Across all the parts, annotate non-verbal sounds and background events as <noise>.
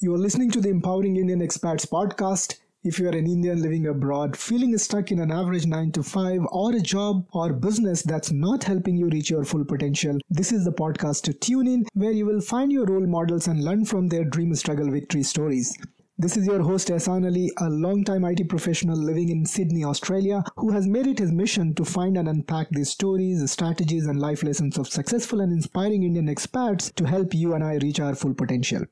You are listening to the Empowering Indian Expats podcast. If you are an Indian living abroad, feeling stuck in an average 9 to 5 or a job or business that's not helping you reach your full potential, this is the podcast to tune in where you will find your role models and learn from their dream struggle victory stories. This is your host Ehsan Ali, a long-time IT professional living in Sydney, Australia, who has made it his mission to find and unpack the stories, strategies, and life lessons of successful and inspiring Indian expats to help you and I reach our full potential.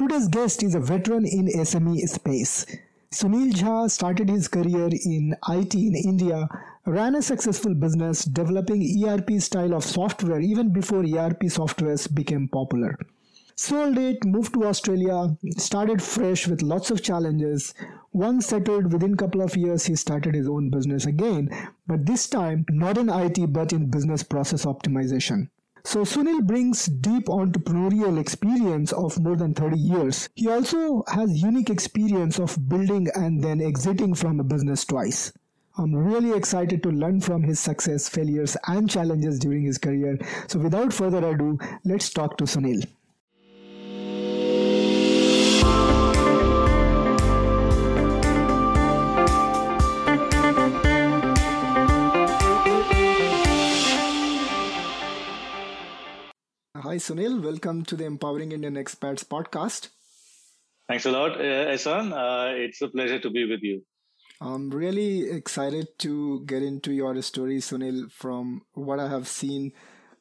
Today's guest is a veteran in SME space. Sunil Jha started his career in IT in India, ran a successful business developing ERP style of software even before ERP softwares became popular. Sold it, moved to Australia, started fresh with lots of challenges. Once settled, within couple of years, he started his own business again, but this time not in IT but in business process optimization. So Sunil brings deep entrepreneurial experience of more than 30 years. He also has unique experience of building and then exiting from a business twice. I'm really excited to learn from his success, failures and challenges during his career. So without further ado, let's talk to Sunil. Hi, Sunil. Welcome to the Empowering Indian Expats podcast. Thanks a lot, uh, Ehsan. Uh, it's a pleasure to be with you. I'm really excited to get into your story, Sunil. From what I have seen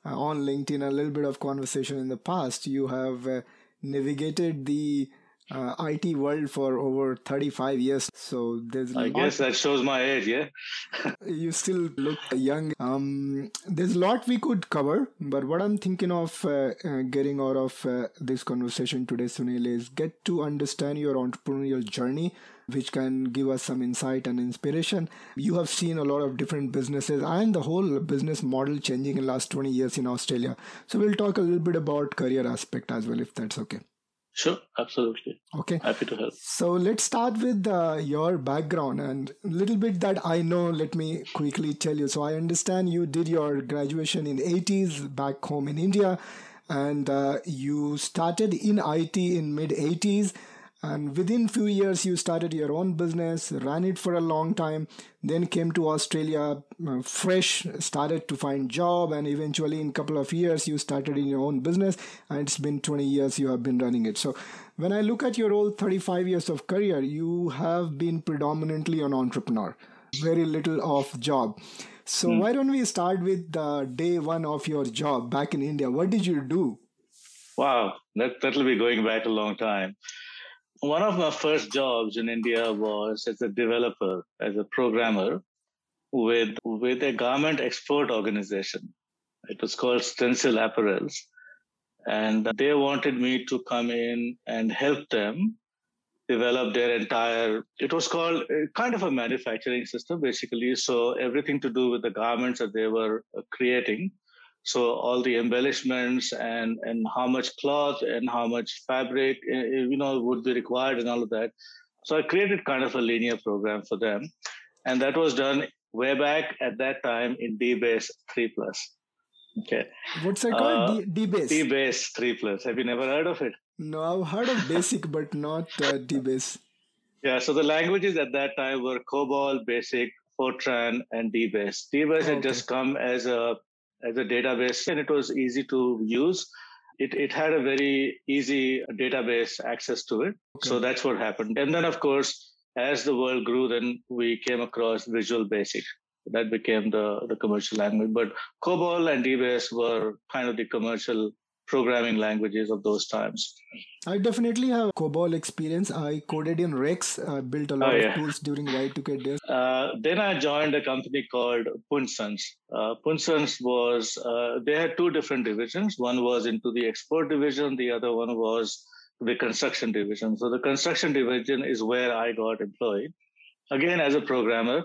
uh, on LinkedIn, a little bit of conversation in the past, you have uh, navigated the uh, IT world for over 35 years. So there's. I guess that shows my age. Yeah. <laughs> you still look young. Um, there's a lot we could cover, but what I'm thinking of uh, uh, getting out of uh, this conversation today, Sunil, is get to understand your entrepreneurial journey. Which can give us some insight and inspiration. You have seen a lot of different businesses and the whole business model changing in the last 20 years in Australia. So we'll talk a little bit about career aspect as well, if that's okay. Sure, absolutely. Okay. Happy to help. So let's start with uh, your background and a little bit that I know. Let me quickly tell you. So I understand you did your graduation in 80s back home in India and uh, you started in IT in mid 80s and within few years you started your own business ran it for a long time then came to australia uh, fresh started to find job and eventually in couple of years you started in your own business and it's been 20 years you have been running it. So when i look at your old 35 years of career you have been predominantly an entrepreneur very little of job. So hmm. why don't we start with the day one of your job back in india? What did you do? Wow that that'll be going back a long time one of my first jobs in India was as a developer, as a programmer with, with a garment export organization. It was called Stencil Apparels. And they wanted me to come in and help them develop their entire, it was called uh, kind of a manufacturing system, basically. So everything to do with the garments that they were uh, creating so all the embellishments and and how much cloth and how much fabric eh, eh, you know would be required and all of that. So I created kind of a linear program for them, and that was done way back at that time in DBase three plus. Okay. What's it called? Uh, D- DBase. DBase three plus. Have you never heard of it? No, I've heard of Basic, <laughs> but not uh, DBase. Yeah. So the languages at that time were COBOL, Basic, Fortran, and DBase. DBase okay. had just come as a as a database and it was easy to use. It, it had a very easy database access to it. Okay. So that's what happened. And then, of course, as the world grew, then we came across Visual Basic. That became the, the commercial language. But COBOL and DBase were kind of the commercial programming languages of those times. I definitely have COBOL experience. I coded in REXX, I built a lot oh, yeah. of tools during Y2K days. Uh, then I joined a company called Punsons. Uh, Punsons was, uh, they had two different divisions. One was into the export division, the other one was the construction division. So the construction division is where I got employed. Again, as a programmer,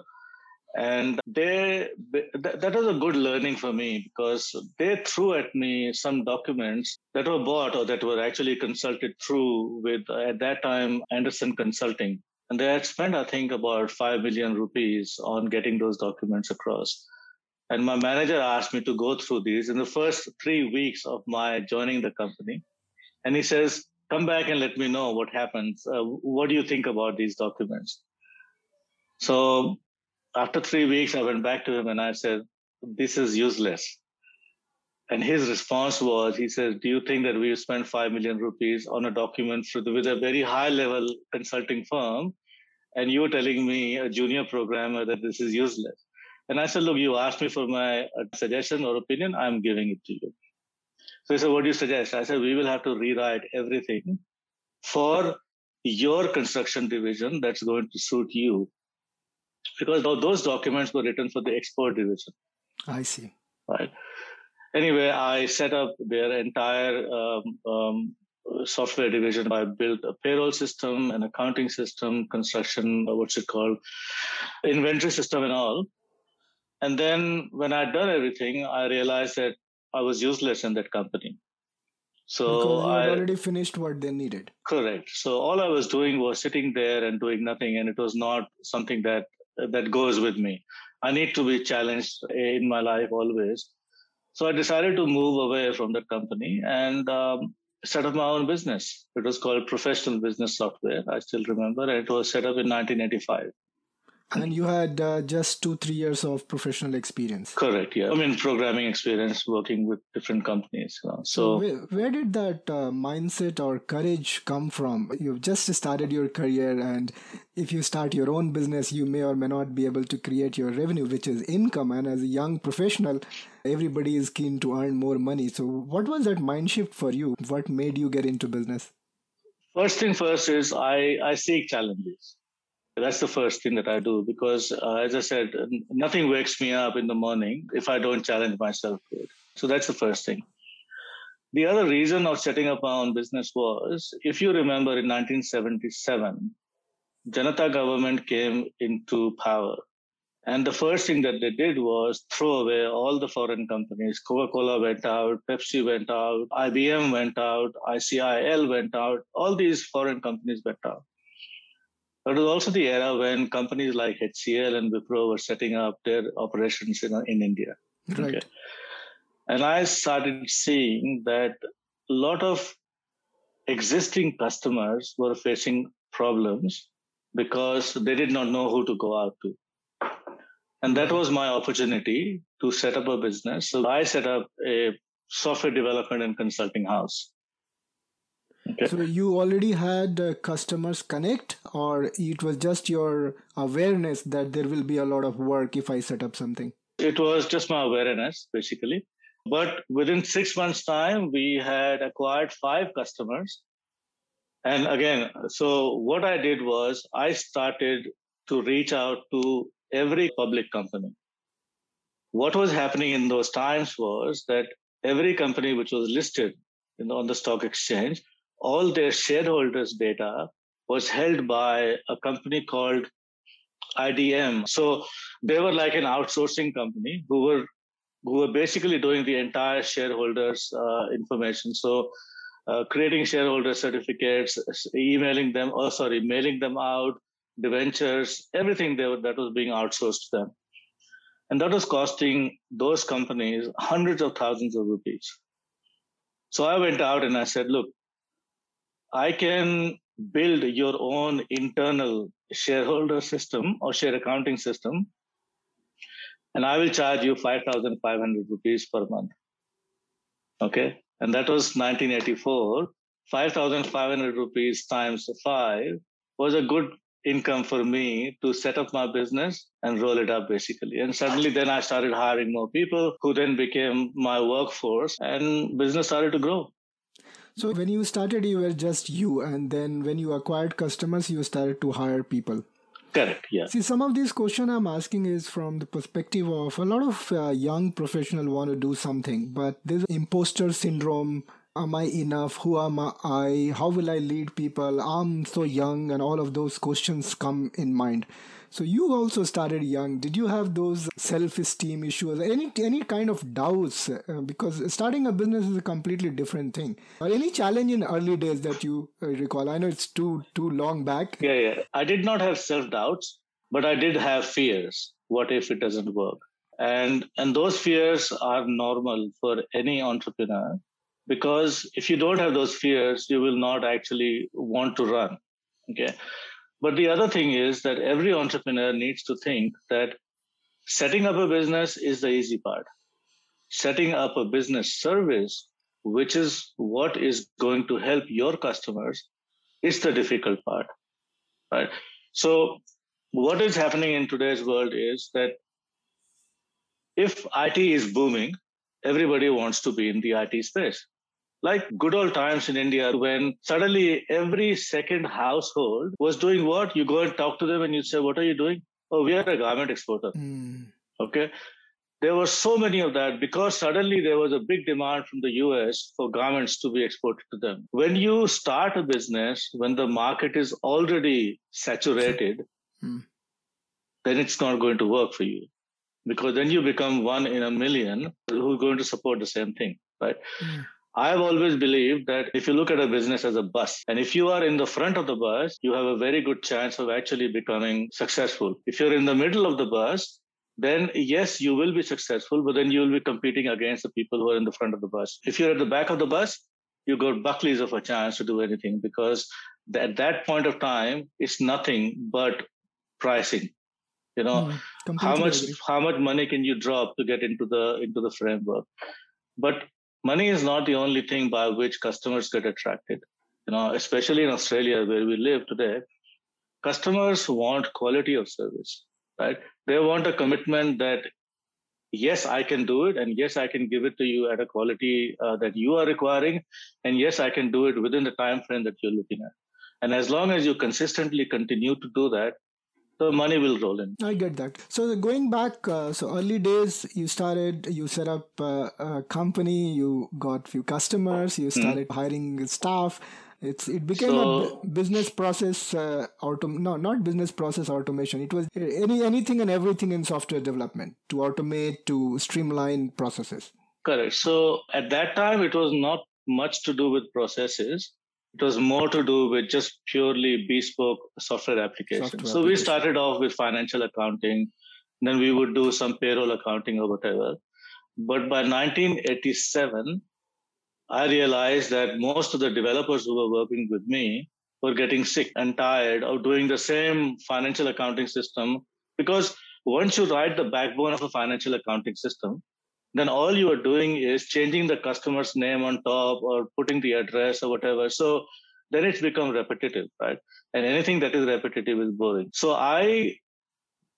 and they that was a good learning for me because they threw at me some documents that were bought or that were actually consulted through with at that time andersen consulting and they had spent i think about 5 million rupees on getting those documents across and my manager asked me to go through these in the first three weeks of my joining the company and he says come back and let me know what happens. Uh, what do you think about these documents? So after three weeks, I went back to him and I said, This is useless. And his response was, he said, Do you think that we spent 5 million rupees on a document the, with a very high level consulting firm? And you're telling me, a junior programmer, that this is useless. And I said, Look, you asked me for my uh, suggestion or opinion, I'm giving it to you. So he said, What do you suggest? I said, We will have to rewrite everything for your construction division that's going to suit you. Because those documents were written for the export division. I see. Right anyway, I set up their entire um, um, software division. I built a payroll system, an accounting system, construction, uh, what's it called, inventory system, and all. And then when I'd done everything, I realized that I was useless in that company. So because I already finished what they needed. Correct. So all I was doing was sitting there and doing nothing, and it was not something that that goes with me. I need to be challenged in my life always. So I decided to move away from that company and um, set up my own business. It was called Professional Business Software. I still remember. It was set up in 1985. And you had uh, just two, three years of professional experience. Correct. Yeah. I mean, programming experience working with different companies. You know. So, where, where, did that uh, mindset or courage come from? You've just started your career, and if you start your own business, you may or may not be able to create your revenue, which is income. And as a young professional, everybody is keen to earn more money. So, what was that mind shift for you? What made you get into business? First thing first is I, I seek challenges. That's the first thing that I do because, uh, as I said, nothing wakes me up in the morning if I don't challenge myself to it. So that's the first thing. The other reason of setting up my own business was, if you remember in 1977, Janata government came into power. And the first thing that they did was throw away all the foreign companies. Coca-Cola went out, Pepsi went out, IBM went out, ICIL went out. All these foreign companies went out. It was also the era when companies like HCL and Wipro were setting up their operations in, in India. Right. Okay. And I started seeing that a lot of existing customers were facing problems because they did not know who to go out to. And that was my opportunity to set up a business. So I set up a software development and consulting house. Okay. So you already had uh, customers connect, or it was just your awareness that there will be a lot of work if I set up something? It was just my awareness, basically. But within six months' time, we had acquired five customers. And again, so what I did was I started to reach out to every public company. What was happening in those times was that every company which was listed know, on the stock exchange all their shareholders' data was held by a company called IDM. So they were like an outsourcing company who were who were basically doing the entire shareholders' uh, information. So uh, creating shareholder certificates, emailing them, oh sorry, mailing them out, debentures, everything were, that was being outsourced to them. And that was costing those companies hundreds of thousands of rupees. So I went out and I said, look, I can build your own internal shareholder system or share accounting system, and I will charge you 5,500 rupees per month. Okay. And that was 1984. 5,500 rupees times five was a good income for me to set up my business and roll it up basically. And suddenly then I started hiring more people who then became my workforce and business started to grow. So when you started, you were just you, and then when you acquired customers, you started to hire people. Correct. Yeah. See, some of these questions I'm asking is from the perspective of a lot of uh, young professionals want to do something, but there's imposter syndrome. Am I enough? Who am I? How will I lead people? I'm so young, and all of those questions come in mind. So you also started young. Did you have those self-esteem issues? Any any kind of doubts? Uh, because starting a business is a completely different thing. Or any challenge in early days that you uh, recall? I know it's too too long back. Yeah, yeah. I did not have self-doubts, but I did have fears. What if it doesn't work? And and those fears are normal for any entrepreneur because if you don't have those fears, you will not actually want to run. Okay. But the other thing is that every entrepreneur needs to think that setting up a business is the easy part. Setting up a business service, which is what is going to help your customers, is the difficult part. Right. So what is happening in today's world is that if IT is booming, everybody wants to be in the IT space. Like good old times in India when suddenly every second household was doing what? You go and talk to them and you say, What are you doing? Oh, we are a garment exporter. Mm. Okay. There were so many of that because suddenly there was a big demand from the US for garments to be exported to them. When you start a business, when the market is already saturated, mm. then it's not going to work for you because then you become one in a million who's going to support the same thing, right? Mm. I've always believed that if you look at a business as a bus, and if you are in the front of the bus, you have a very good chance of actually becoming successful. If you're in the middle of the bus, then yes, you will be successful, but then you will be competing against the people who are in the front of the bus. If you're at the back of the bus, you got buckleys of a chance to do anything because at that point of time, it's nothing but pricing you know mm, how much how much money can you drop to get into the into the framework but money is not the only thing by which customers get attracted. You know especially in australia where we live today customers want quality of service right? They want a commitment that yes i can do it and yes i can give it to you at a quality uh, that you are requiring and yes i can do it within the time frame that you're looking at. And as long as you consistently continue to do that the money will roll in. I get that. So going back, uh, so early days, you started, you set up uh, a company, you got few customers, you hmm. started mm. hiring staff. It's it became so, a business process uh, autom- no not business process automation. It was any anything and everything in software development to automate to streamline processes. Correct. So at that time, it was not much to do with processes it was more to do with just purely bespoke software applications. Software so application. we started off with financial accounting, then we would do some payroll accounting or whatever. But by 1987, I realized that most of the developers who were working with me were getting sick and tired of doing the same financial accounting system because once you write the backbone of a financial accounting system, then all you are doing is changing the customer's name on top or putting the address or whatever. So then it's become repetitive, right? And anything that is repetitive is boring. So I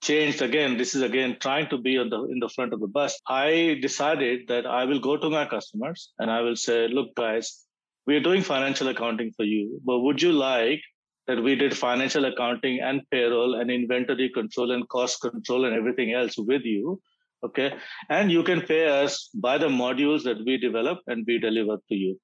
changed again. This is again trying to be on the in the front of the bus. I decided that I will go to my customers and I will say, look, guys, we are doing financial accounting for you, but would you like that we did financial accounting and payroll and inventory control and cost control and everything else with you? Okay and you can pay us by the modules that we develop and we deliver to you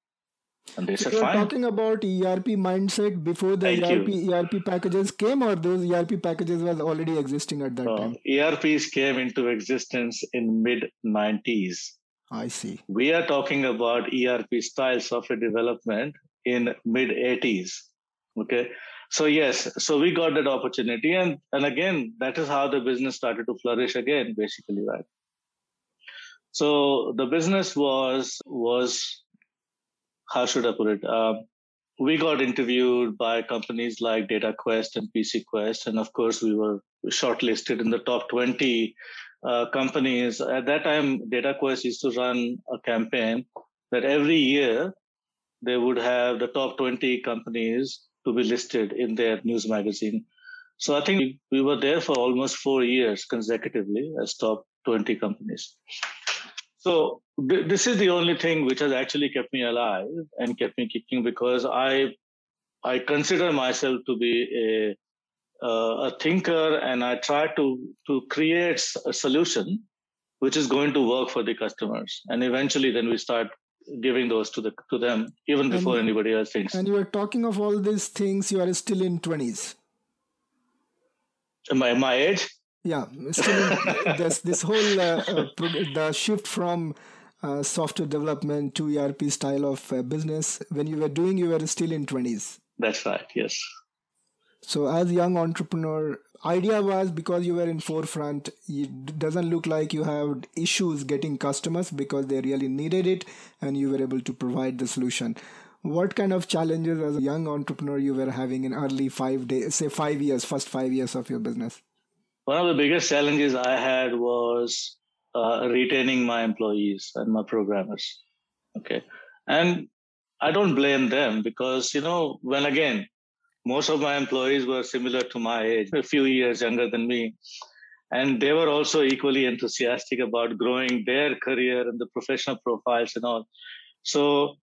and they so said, you're talking about ERP mindset before the Thank ERP you. ERP packages came, or those ERP packages was already existing at that uh, time? ERPs came into existence in mid 90s. I see. We are talking about ERP style software development in mid 80s. Okay, so yes so we got that opportunity and and again that is how the business started to flourish again basically right? So the business was was how should i put it? Uh, we got interviewed by companies like dataquest and pcquest and of course we were shortlisted in the top 20 uh, companies. At that time dataquest used to run a campaign that every year they would have the top 20 companies to be listed in their news magazine. So I think we were there for almost four years consecutively as top 20 companies. So th- this is the only thing which has actually kept me alive and kept me kicking because I I consider myself to be a uh, a thinker and I try to to create a solution which is going to work for the customers and eventually then we start giving those to the to them even before and, anybody else thinks. And you are talking of all these things. You are still in twenties. My my age. Yeah, still in, <laughs> this this whole uh, uh, the shift from uh, software development to ERP style of uh, business. When you were doing, you were still in twenties. That's right. Yes. So, as young entrepreneur, idea was because you were in forefront. It doesn't look like you have issues getting customers because they really needed it, and you were able to provide the solution. What kind of challenges as a young entrepreneur you were having in early five days, say five years, first five years of your business? One of the biggest challenges I had was uh, retaining my employees and my programmers. Okay, and I don't blame them because you know when again most of my employees were similar to my age, a few years younger than me. And they were also equally enthusiastic about growing their career and the professional profiles and all. So,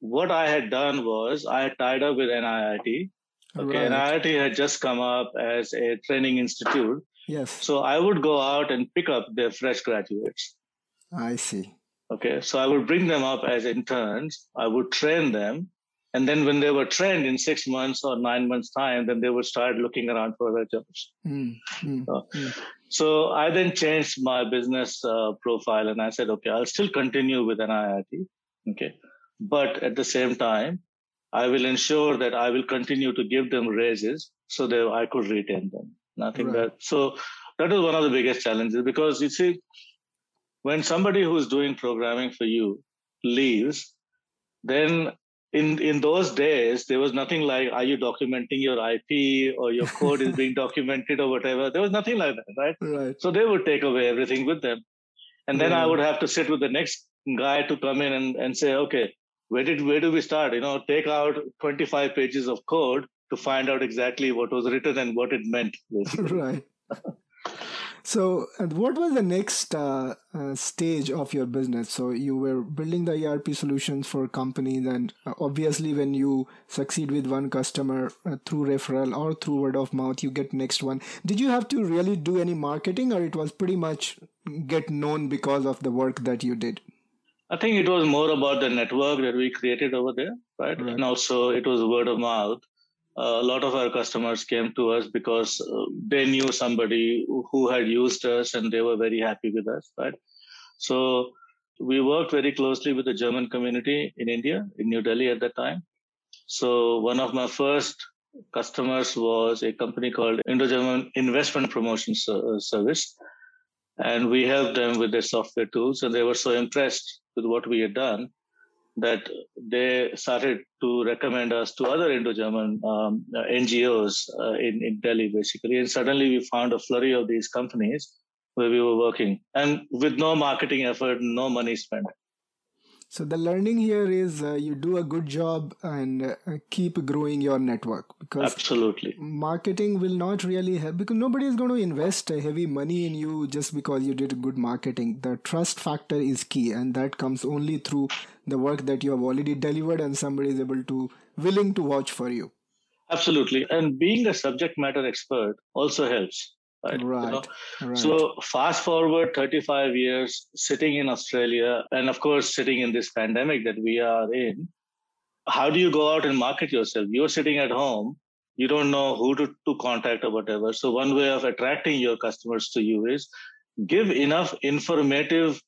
what I had done was I had tied up with NIIT. Okay, right. NIIT had just come up as a training institute. Yes. So I would go out and pick up their fresh graduates. I see. Okay, so I would bring them up as interns. I would train them and then when they were trained in six months or nine months time, then they would start looking around for other jobs. Mm, mm, so, mm. so, I then changed my business uh, profile and I said, okay, I'll still continue with an NIIT. Okay. But at the same time, I will ensure that I will continue to give them raises so that I could retain them. Nothing right. that, so that is one of the biggest challenges because you see, when somebody who's doing programming for you leaves, then in in those days there was nothing like are you documenting your ip or your code is being <laughs> documented or whatever? There was nothing like that right? Right. So they would take away everything with them. And then i would have to sit with the next guy to come in and, and say okay where did where do we start? You know take out 25 pages of code to find out exactly what was written and what it meant <laughs> right so, what was the next uh, uh, stage of your business? So, you were building the ERP solutions for companies, and uh, obviously, when you succeed with one customer uh, through referral or through word of mouth, you get next one. Did you have to really do any marketing, or it was pretty much get known because of the work that you did? I think it was more about the network that we created over there, right? right. And also, it was word of mouth a lot of our customers came to us because uh, they knew somebody who had used us and they were very happy with us right? So we worked very closely with the german community in india in new delhi at that time. So one of my first customers was a company called indo-german investment promotion uh, service. And we helped them with their software tools and they were so impressed with what we had done that they started to recommend us to other Indo-German um, NGOs uh, in, in Delhi, basically. And suddenly we found a flurry of these companies where we were working and with no marketing effort, no money spent. So the learning here is uh, you do a good job and uh, keep growing your network because absolutely marketing will not really help because nobody is going to invest heavy money in you just because you did good marketing. The trust factor is key and that comes only through the work that you have already delivered and somebody is able to willing to watch for you. Absolutely. And being a subject matter expert also helps right? Right, you know? right. So fast forward 35 years sitting in Australia, and of course sitting in this pandemic that we are in. How do you go out and market yourself? You're sitting at home. You don't know who to, to contact or whatever. So one way of attracting your customers to you is give enough informative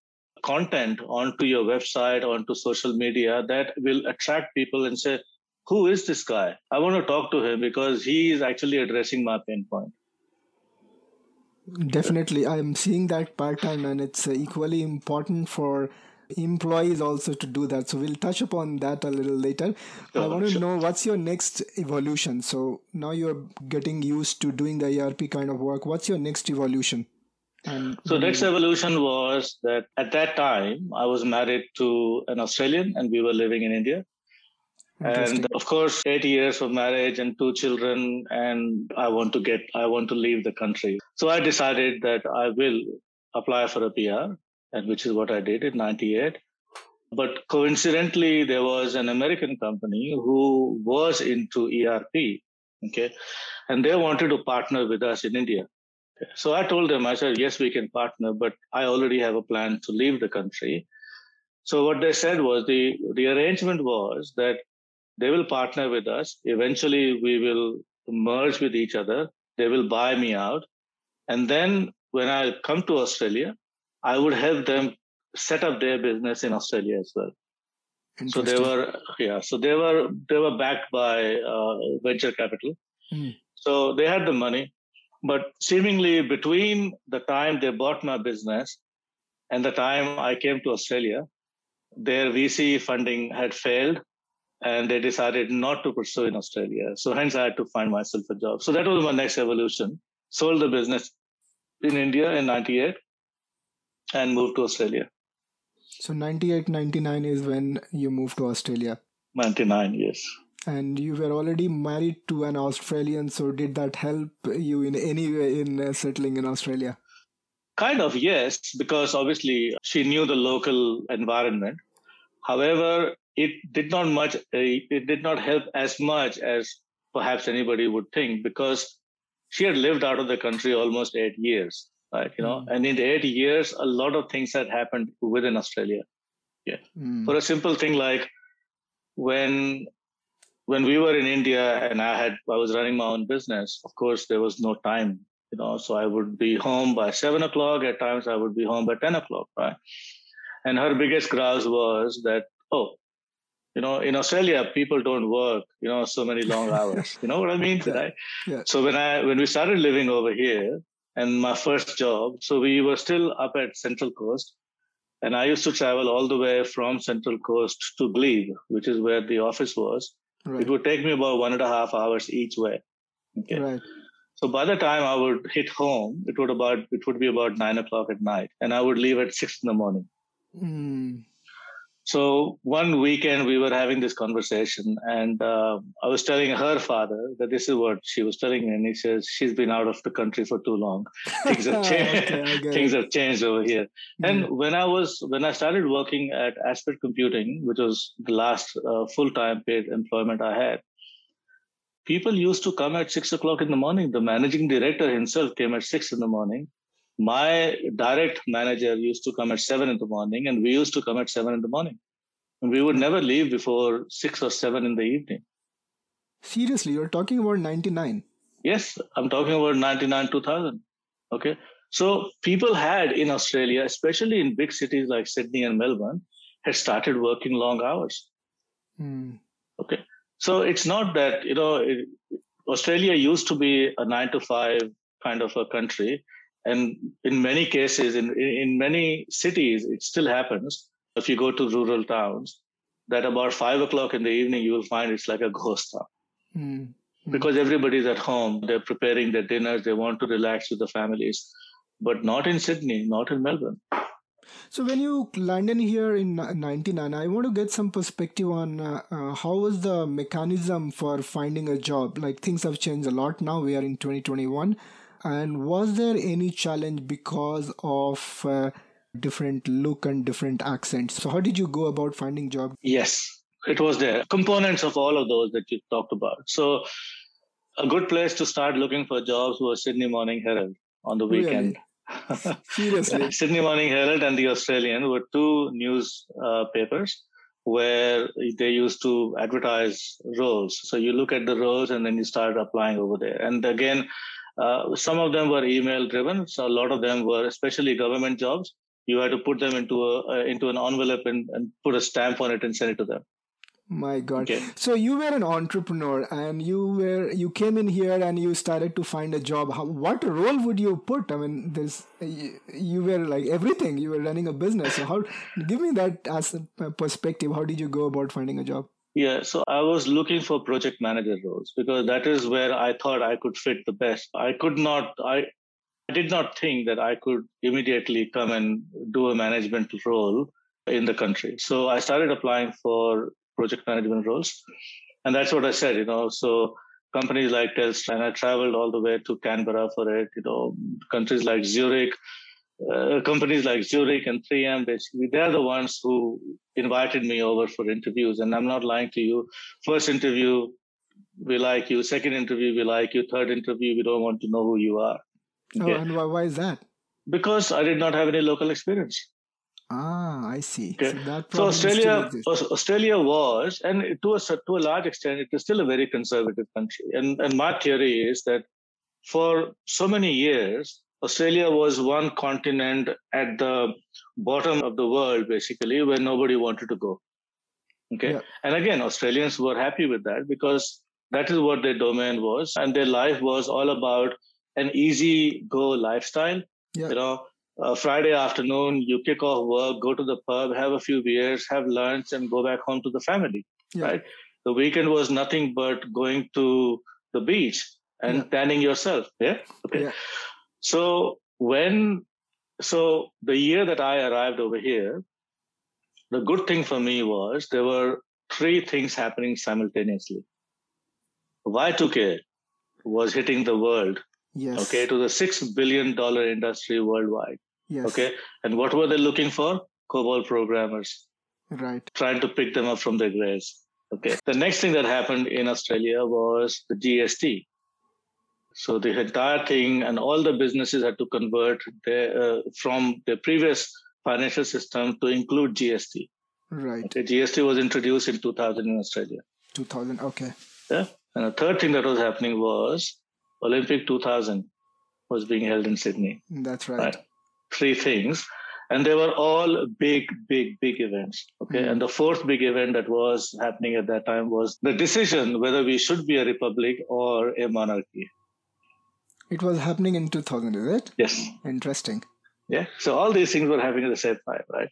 content onto your website, onto social media that will attract people and say, who is this guy? I want to talk to him because he is actually addressing my pain point. Definitely, I'm seeing that part time, and it's uh, equally important for employees also to do that. So we'll touch upon that a little later. I want to sure. know what's your next evolution. So now you're getting used to doing the ERP kind of work. What's your next evolution? And so next evolution was that at that time I was married to an Australian and we were living in India. And of course, eight years of marriage and two children, and I want to get, I want to leave the country. So I decided that I will apply for a PR, and which is what I did in 98. But coincidentally, there was an American company who was into ERP. Okay. And they wanted to partner with us in India. So I told them, I said, yes, we can partner, but I already have a plan to leave the country. So what they said was the, the arrangement was that they will partner with us. Eventually, we will merge with each other. They will buy me out. And then when I come to Australia, I would help them set up their business in Australia as well. So they were yeah. So they were they were backed by uh, venture capital. Mm. So they had the money, but seemingly between the time they bought my business and the time I came to Australia, their VC funding had failed and they decided not to pursue in Australia. So hence I had to find myself a job. So that was my next evolution. Sold the business in India in 98 and moved to Australia. So 98, 99 is when you moved to Australia. 99, yes. And you were already married to an Australian, so did that help you in any way in uh, settling in Australia? Kind of, yes, because obviously she knew the local environment. However, it did not much, uh, it did not help as much as perhaps anybody would think because she had lived out of the country almost eight years right? You know, mm. and in the eight years, a lot of things had happened within Australia. Yeah. Mm. For a simple thing like when when we were in India and I had I was running my own business, of course there was no time, you know, so I would be home by seven o'clock. At times I would be home by 10 o'clock, right? And her biggest grouse was that, oh, you know, in Australia, people don't work, you know, so many long <laughs> hours. You know what I mean? yeah. Right? Yeah. So when I when we started living over here, and my first job. So we were still up at Central Coast. And I used to travel all the way from Central Coast to Glebe, which is where the office was. Right. It would take me about one and a half hours each way. Okay. Right. So by the time I would hit home, it would about it would be about nine o'clock at night, and I would leave at six in the morning. Mm. So one weekend we were having this conversation, and uh, I was telling her father that this is what she was telling me, and he says she's been out of the country for too long. <laughs> Things have changed. okay, <laughs> Things have changed over here. Mm. And when I was when I started working at Aspect Computing, which was the last uh, full time paid employment I had, people used to come at six o'clock in the morning. The managing director himself came at six in the morning my direct manager used to come at seven in the morning, and we used to come at seven in the morning. And we would never leave before six or seven in the evening. Seriously, you're talking about 99? Yes, I'm talking about 99, 2000. Okay. So people had in Australia, especially in big cities like Sydney and Melbourne, had started working long hours. Mm. Okay. So it's not that, you know, it, Australia used to be a nine to five kind of a country and in many cases, in, in many cities, it still happens. If you go to rural towns, that about five o'clock in the evening, you will find it's like a ghost town. Mm-hmm. Because everybody's at home, they're preparing their dinners, they want to relax with the families, but not in Sydney, not in Melbourne. So when you landed here in 99, I want to get some perspective on uh, uh, how was the mechanism for finding a job? Like things have changed a lot now. We are in 2021. And was there any challenge because of uh, different look and different accents? So how did you go about finding job? Yes, it was there. Components of all of those that you talked about. So a good place to start looking for jobs was Sydney Morning Herald on the weekend. Really? <laughs> <laughs> Seriously. Sydney Morning Herald and the Australian were two news uh, papers where they used to advertise roles. So you look at the roles and then you start applying over there. And again, uh, some of them were email driven. So a lot of them were, especially government jobs. You had to put them into a uh, into an envelope and, and put a stamp on it and send it to them. My God! Okay. So you were an entrepreneur, and you were you came in here and you started to find a job. How, what role would you put? I mean, this you, you were like everything. You were running a business. So how? Give me that as a perspective. How did you go about finding a job? Yeah, so I was looking for project manager roles because that is where I thought I could fit the best. I could not, I, I did not think that I could immediately come and do a management role in the country. So I started applying for project management roles. And that's what I said, you know. So companies like Telstra, and I traveled all the way to Canberra for it, you know, countries like Zurich, uh, companies like Zurich and 3M, basically, they're the ones who invited me over for interviews. And I'm not lying to you. First interview, we like you. Second interview, we like you. Third interview, we don't want to know who you are. Okay? Oh, and why, why is that? Because I did not have any local experience. Ah, I see. Okay. So, so Australia, Australia was, and to a to a large extent, it is still a very conservative country. And and my theory is that for so many years, Australia was one continent at the bottom of the world, basically, where nobody wanted to go. Okay. Yeah. And again, Australians were happy with that because that is what their domain was. And their life was all about an easy go lifestyle. Yeah. You know, uh, Friday afternoon, you kick off work, go to the pub, have a few beers, have lunch, and go back home to the family. Yeah. Right. The weekend was nothing but going to the beach and yeah. tanning yourself. Yeah. Okay. Yeah. So when, so the year that I arrived over here, the good thing for me was there were three things happening simultaneously. Y2K was hitting the world. Yes. Okay, to the six billion dollar industry worldwide. Yes. Okay. And what were they looking for? COBOL programmers. Right. Trying to pick them up from their graves. Okay. The next thing that happened in Australia was the GST. So the entire thing and all the businesses had to convert their, uh, from the previous financial system to include GST. Right. Okay, GST was introduced in 2000 in Australia. 2000, okay. Yeah. And the third thing that was happening was Olympic 2000 was being held in Sydney. That's right. right? Three things. And they were all big, big, big events. Okay. Mm. And the fourth big event that was happening at that time was the decision whether we should be a republic or a monarchy. It was happening in 2000, is it? Yes. Interesting. Yeah. So all these things were happening at the same time, right?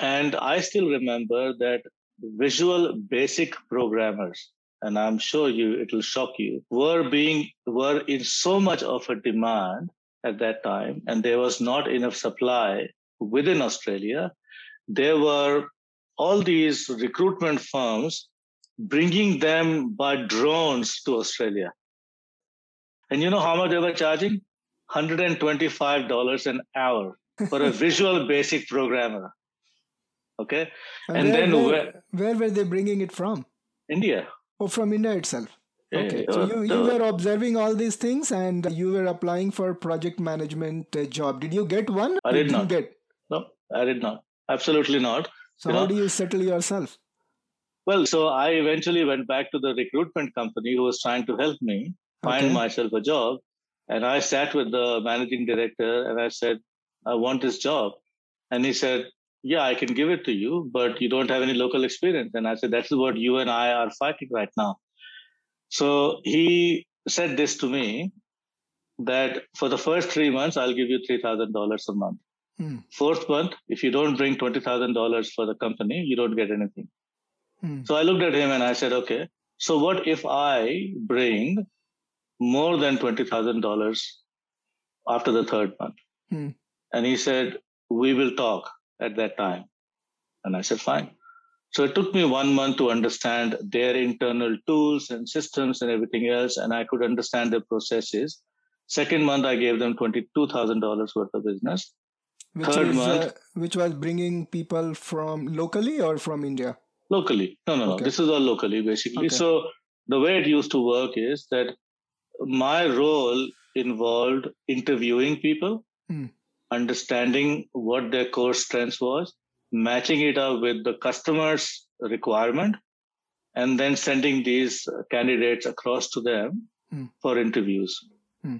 And I still remember that visual basic programmers, and I'm sure you it will shock you, were being were in so much of a demand at that time, and there was not enough supply within Australia. There were all these recruitment firms bringing them by drones to Australia. And you know how much they were charging? $125 an hour for a <laughs> visual basic programmer. Okay. And, and where, then where, where, where, were they bringing it from? India. Oh, from India itself. Okay. so you, you were observing all these things and you were applying for project management uh, job. Did you get one? I did, did not. get? No, I did not. Absolutely not. So you how know? do you settle yourself? Well, so I eventually went back to the recruitment company who was trying to help me find okay. myself a job. And I sat with the managing director and I said, I want this job. And he said, Yeah, I can give it to you, but you don't have any local experience. And I said, That's what you and I are fighting right now. So he said this to me that for the first three months, I'll give you $3,000 a month. Hmm. Fourth month, if you don't bring $20,000 for the company, you don't get anything. Hmm. So I looked at him and I said, Okay, so what if I bring more than $20,000 after the third month. Hmm. And he said, We will talk at that time. And I said, Fine. So it took me one month to understand their internal tools and systems and everything else, and I could understand their processes. Second month, I gave them $22,000 worth of business. Which Third is, month, uh, which was bringing people from locally or from India? Locally. No, no, no. This is all locally, basically. Okay. So the way it used to work is that my role involved interviewing people, hmm. understanding what their core strengths was, matching it up with the customer's requirement, and then sending these candidates across to them hmm. for interviews. Hmm.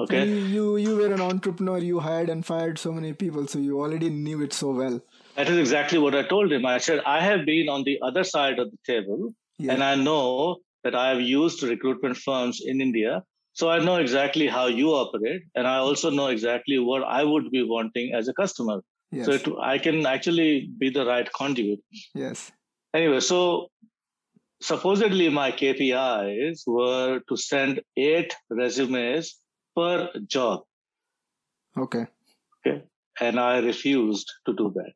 Okay. You, you you were an entrepreneur. You hired and fired so many people, so you already knew it so well. That is exactly what I told him. I said I have been on the other side of the table, yeah. and I know that I have used recruitment firms in India. So I know exactly how you operate, and I also know exactly what I would be wanting as a customer. Yes. So it, I can actually be the right conduit. Yes. Anyway, so supposedly my KPIs were to send eight resumes per job. Okay. Okay. And I refused to do that.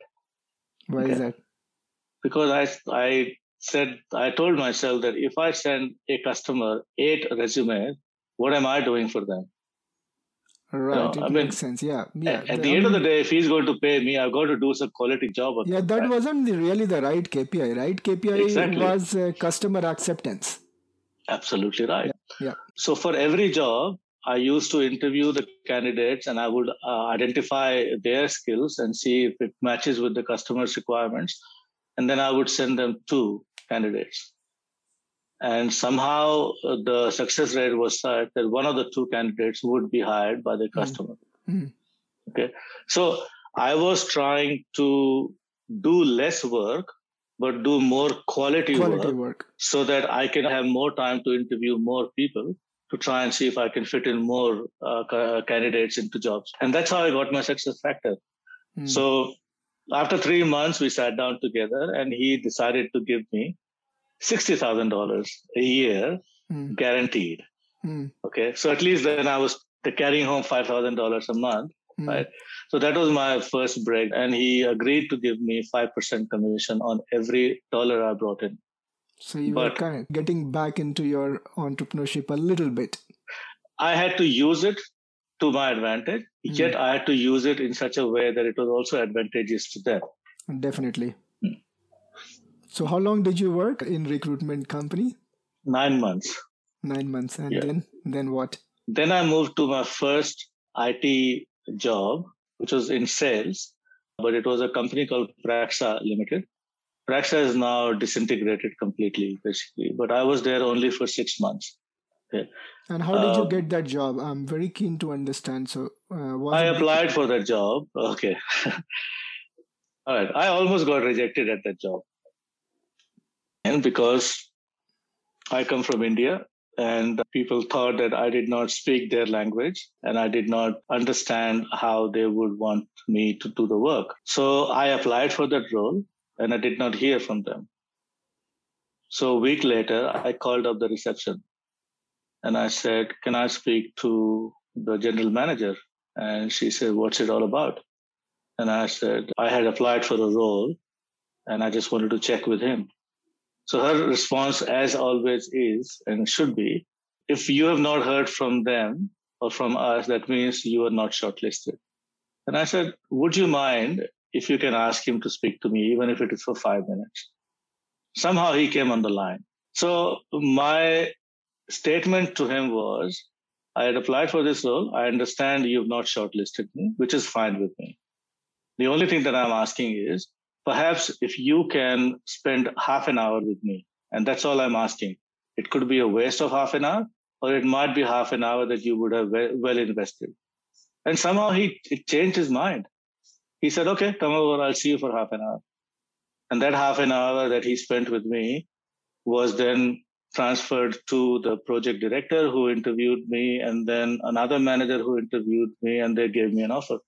Why okay? is that? Because I I said I told myself that if I send a customer eight resumes, what am I doing for them? Right, you know, it I makes mean, sense. Yeah, yeah. At, at the, the end of the day, if he's going to pay me, I've got to do some quality job. Yeah, that wasn't really the right KPI. Right, KPI exactly. was uh, customer acceptance. Absolutely right. Yeah. yeah. So for every job, I used to interview the candidates and I would uh, identify their skills and see if it matches with the customer's requirements. And then I would send them to candidates. And somehow uh, the success rate was such that one of the two candidates would be hired by the hmm. customer. Mm. Okay. So I was trying to do less work but do more quality, Quality work, work. so that I can have more time to interview more people to try and see if I can fit in more uh, candidates into jobs. And that's how I got my success factor. Hmm. So after three months, we sat down together and he decided to give me $60,000 a year Hmm. guaranteed. Hmm. Okay. So at least then I was carrying home $5,000 a month. Hmm. Right. So that was my first break. And he agreed to give me 5% commission on every dollar I brought in. So you were kind of getting back into your entrepreneurship a little bit. I had to use it to my advantage, Mm. yet I had to use it in such a way that it was also advantageous to them. Definitely. Hmm. So how long did you work in recruitment company? Nine months. Nine months, and Yeah. then then what? Then I moved to my first IT job, which was in sales, but it was a company called Praxa Limited. Praxa is now disintegrated completely, basically, but I was there only for six months. And how did you Um, get that job? I'm very keen to understand. So uh, I it- applied for that job. <laughs> Okay. All right. I almost got rejected at that job. And because I come from India and people thought that I did not speak their language and I did not understand how they would want me to do the work. So I applied for that role and I did not hear from them. So a week later, I called up the reception and I said, Can I speak to the general manager? And she said, What's it all about? And I said, I had applied for a role and I just wanted to check with him. So her response, as always, is and should be if you have not heard from them or from us, that means you are not shortlisted. And I said, Would you mind if you can ask him to speak to me, even if it is for five minutes? Somehow he came on the line. So my statement to him was, I had applied for this role. I understand you've not shortlisted me, which is fine with me. The only thing that I'm asking is perhaps if you can spend half an hour with me, and that's all I'm asking. It could be a waste of half an hour, or it might be half an hour that you would have well, invested. And somehow he it changed his mind. He said, okay, come over. I'll see you for half an hour. And that half an hour that he spent with me was then transferred to the project director who interviewed me and then another manager who interviewed me and they gave me an offer.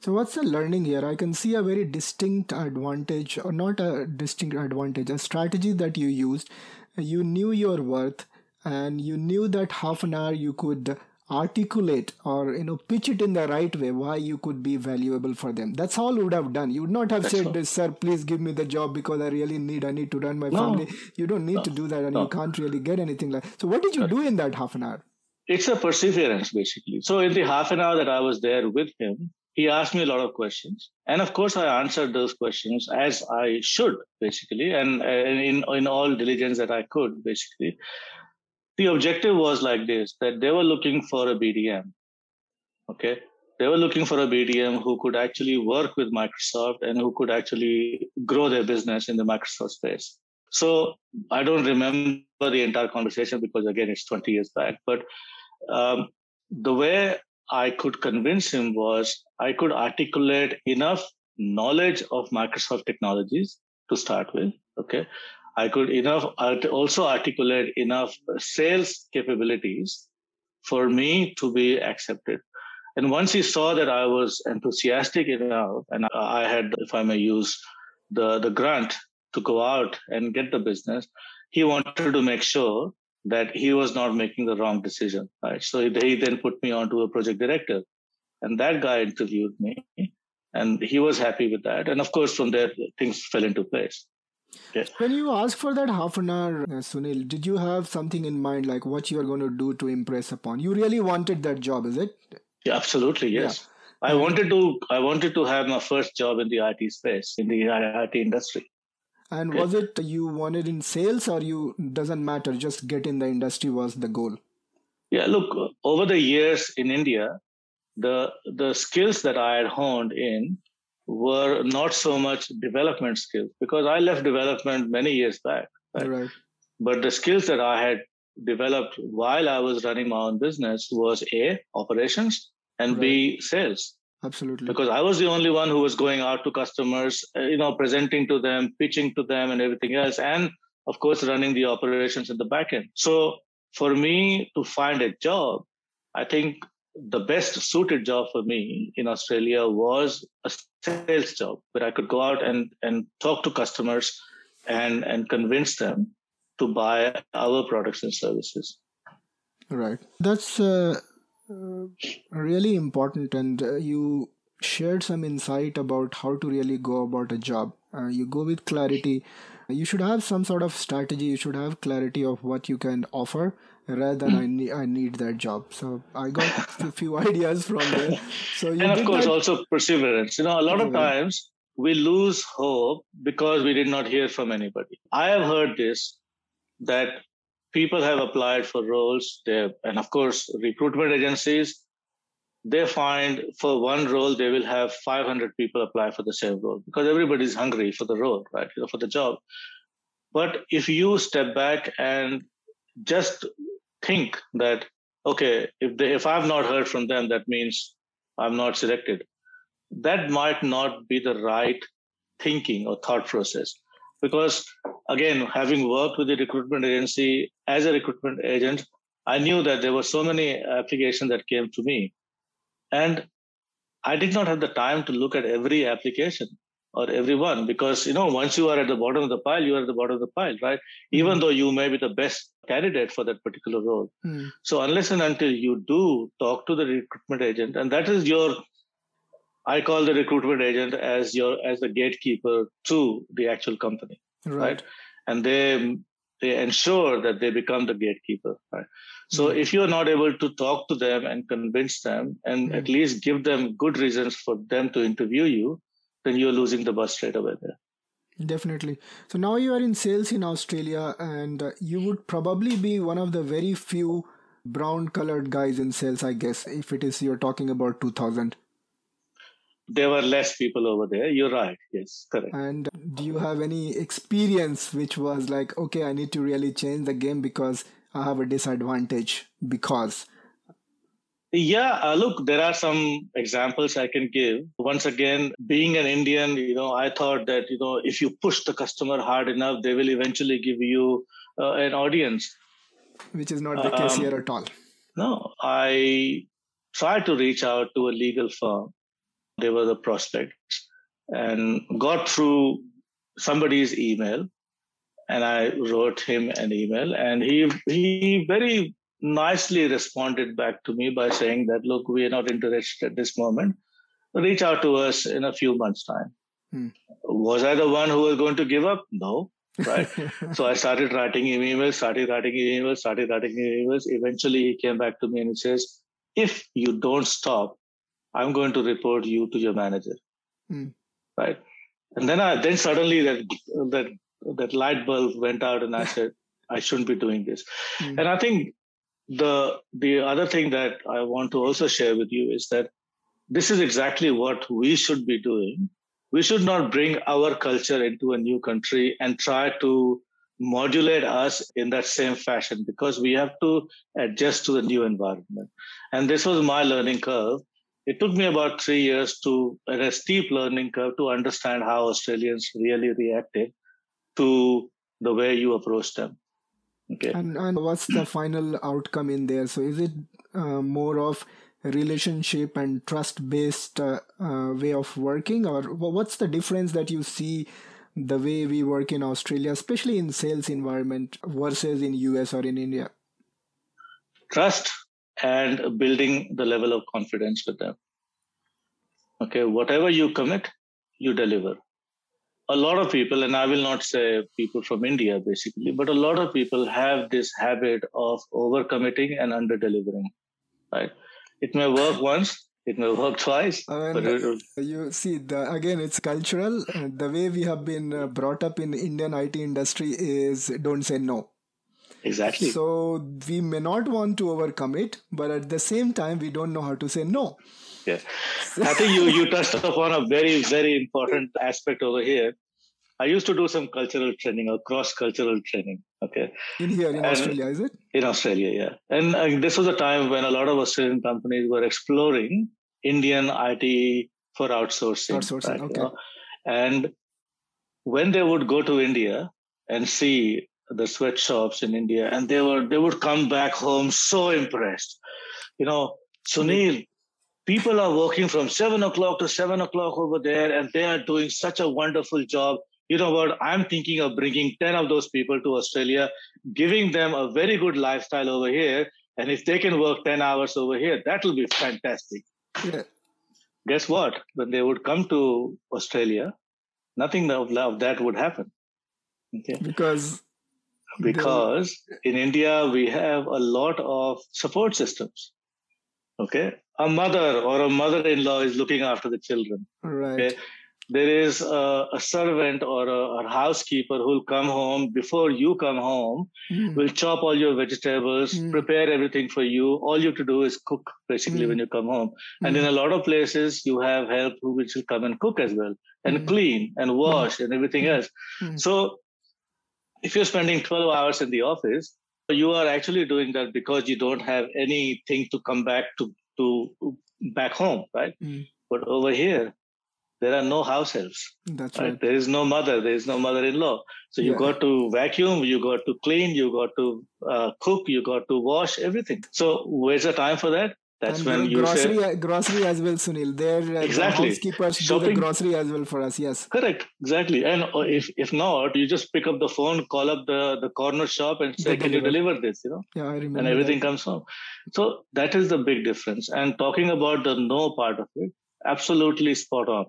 So what's the learning here? I can see a very distinct advantage, or not a distinct advantage, a strategy that you used. You knew your worth, and you knew that half an hour you could articulate or you know pitch it in the right way why you could be valuable for them that's all you would have done you would not have That's said all. sir please give me the job because i really need i need to run my No. family you don't need to do that and you can't really get anything like so what did you do in that half an hour It's a perseverance, basically. So in the half an hour that I was there with him, he asked me a lot of questions. And of course, I answered those questions as I should, basically, and, and in, in all diligence that I could, basically. The objective was like this that they were looking for a BDM. Okay. They were looking for a BDM who could actually work with Microsoft and who could actually grow their business in the Microsoft space. So I don't remember the entire conversation because, again, it's 20 years back. But um, the way I could convince him was I could articulate enough knowledge of Microsoft technologies to start with. Okay. I could enough also articulate enough sales capabilities for me to be accepted. And once he saw that I was enthusiastic enough and I had, if I may use the, the grant to go out and get the business, he wanted to make sure that he was not making the wrong decision. Right. So he, he then put me onto a project director and that guy interviewed me and he was happy with that. And of course, from there, things fell into place. When you asked for that half an hour, uh, Sunil, did you have something in mind like what you are going to do to impress upon? You really wanted that job, is it? Yeah, absolutely, yes. I wanted to. I wanted to have my first job in the IT space, in the IT industry. And Okay. was it you wanted in sales or you doesn't matter, just get in the industry was the goal? Yeah, look, over the years in India, the the skills that I had honed in were not so much development skills because I left development many years back. Right. Right. But the skills that I had developed while I was running my own business was A, operations, and B, sales. absolutely because i was the only one who was going out to customers uh, you know presenting to them pitching to them and everything else and of course running the operations in the back end so for me to find a job i think the best suited job for me in australia was a sales job where i could go out and and talk to customers and and convince them to buy our products and services. Right. That's uh, uh, really important and uh, you shared some insight about how to really go about a job. Uh, you go with clarity. You should have some sort of strategy. You should have clarity of what you can offer rather than. I, hmm. need, I need that job. So i got <laughs> a few ideas from there. So and of course that. also perseverance. You know a lot of times we lose hope because we did not hear from anybody. I have heard this that people have applied for roles. There and of course recruitment agencies they find for one role they will have 500 people apply for the same role because everybody's hungry for the role right you know, for the job. But if you step back and just think that okay if they if i've not heard from them that means i'm not selected. That might not be the right thinking or thought process. Because again having worked with the recruitment agency as a recruitment agent i knew that there were so many applications that came to me. And i did not have the time to look at every application or everyone because you know once you are at the bottom of the pile you are at the bottom of the pile right mm. even though you may be the best candidate for that particular role mm. so unless and until you do talk to the recruitment agent and that is your I call the recruitment agent as your as the gatekeeper to the actual company, right? right? And they they ensure that they become the gatekeeper, right? So mm-hmm. if you're not able to talk to them and convince them, and mm-hmm. at least give them good reasons for them to interview you, then you're losing the bus straight away there. Definitely. So now you are in sales in Australia, and uh, you would probably be one of the very few brown colored guys in sales, I guess, if it is you're talking about 2000 there were less people over there. You're right. Yes, correct. And do you have any experience which was like, okay, I need to really change the game because I have a disadvantage because? Yeah, uh, look, there are some examples I can give. Once again, being an Indian, you know, I thought that, you know, if you push the customer hard enough, they will eventually give you uh, an audience. Which is not the case um, here at all. No, I tried to reach out to a legal firm they were the prospects and got through somebody's email and I wrote him an email and he he very nicely responded back to me by saying that look we are not interested at this moment reach out to us in a few months time hmm. was I the one who was going to give up no right <laughs> so I started writing him emails started writing emails started writing emails eventually he came back to me and he says if you don't stop I'm going to report you to your manager. Mm. Right. And then I then suddenly that that that light bulb went out and I said, I shouldn't be doing this. Mm. And I think the the other thing that I want to also share with you is that this is exactly what we should be doing. We should not bring our culture into a new country and try to modulate us in that same fashion because we have to adjust to the new environment. And this was my learning curve it took me about three years to a steep learning curve to understand how Australians really reacted to the way you approach them. Okay. And, and what's the final outcome in there? So is it uh, more of relationship and trust based uh, uh, way of working, or what's the difference that you see? the way we work in Australia, especially in sales environment versus in US or in India? Trust and building the level of confidence with them. Okay, whatever you commit, you deliver. A lot of people, and I will not say people from India basically, but a lot of people have this habit of overcommitting and under delivering. Right? It may work once, it may work twice. I mean, you see, the, again, it's cultural. The way we have been uh, brought up in Indian IT industry is don't say no Exactly. So we may not want to overcome it, but at the same time, we don't know how to say no. Yeah. I think you, you touched upon a very, very important aspect over here. I used to do some cultural training or cross cultural training. Okay. In here, in and Australia, is it? In Australia, yeah. And uh, this was a time when a lot of Australian companies were exploring Indian IT for outsourcing. Outsourcing, right? okay. And when they would go to India and see the sweatshops in India, and they were they would come back home so impressed. You know, Sunil, people are working from seven o'clock to seven o'clock over there, and they are doing such a wonderful job. You know what? I'm thinking of bringing 10 of those people to Australia, giving them a very good lifestyle over here. And if they can work 10 hours over here, that will be fantastic. Yeah. Guess what? When they would come to Australia, nothing of, of that would happen. Okay. Because because in India we have a lot of support systems. Okay, a mother or a mother-in-law is looking after the children. Right. Okay? There is a, a servant or a, a, housekeeper who'll come home before you come home, mm. will chop all your vegetables, mm. prepare everything for you. All you have to do is cook basically mm. when you come home. And in a lot of places, you have help who will come and cook as well and clean and wash and everything else. So if you're spending 12 hours in the office, you are actually doing that because you don't have anything to come back to, to back home, right? Mm. But over here, there are no house helps. That's right. right. There is no mother. There is no mother-in-law. So you yeah. got to vacuum, you got to clean, you got to uh, cook, you got to wash everything. So where's the time for that? That's and when you grocery, say, grocery as well, Sunil. There, uh, exactly. housekeepers Shopping. do the grocery as well for us. Yes, correct, exactly. And uh, if if not, you just pick up the phone, call up the the corner shop, and say, "Can you deliver this?" You know, yeah, I remember. And everything that. comes home. So that is the big difference. And talking about the no part of it, absolutely spot on.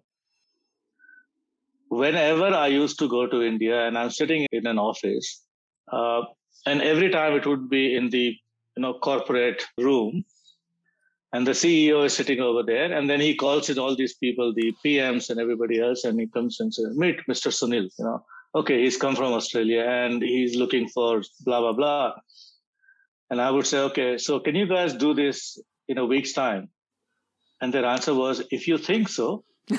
Whenever I used to go to India, and I'm sitting in an office, uh, and every time it would be in the you know corporate room and the CEO is sitting over there, and then he calls in all these people, the PMs and everybody else, and he comes and says, "Meet Mr. Sunil." You know, okay, he's come from Australia and he's looking for blah blah blah. And I would say, okay, so can you guys do this in a week's time? And their answer was, if you think so. <laughs>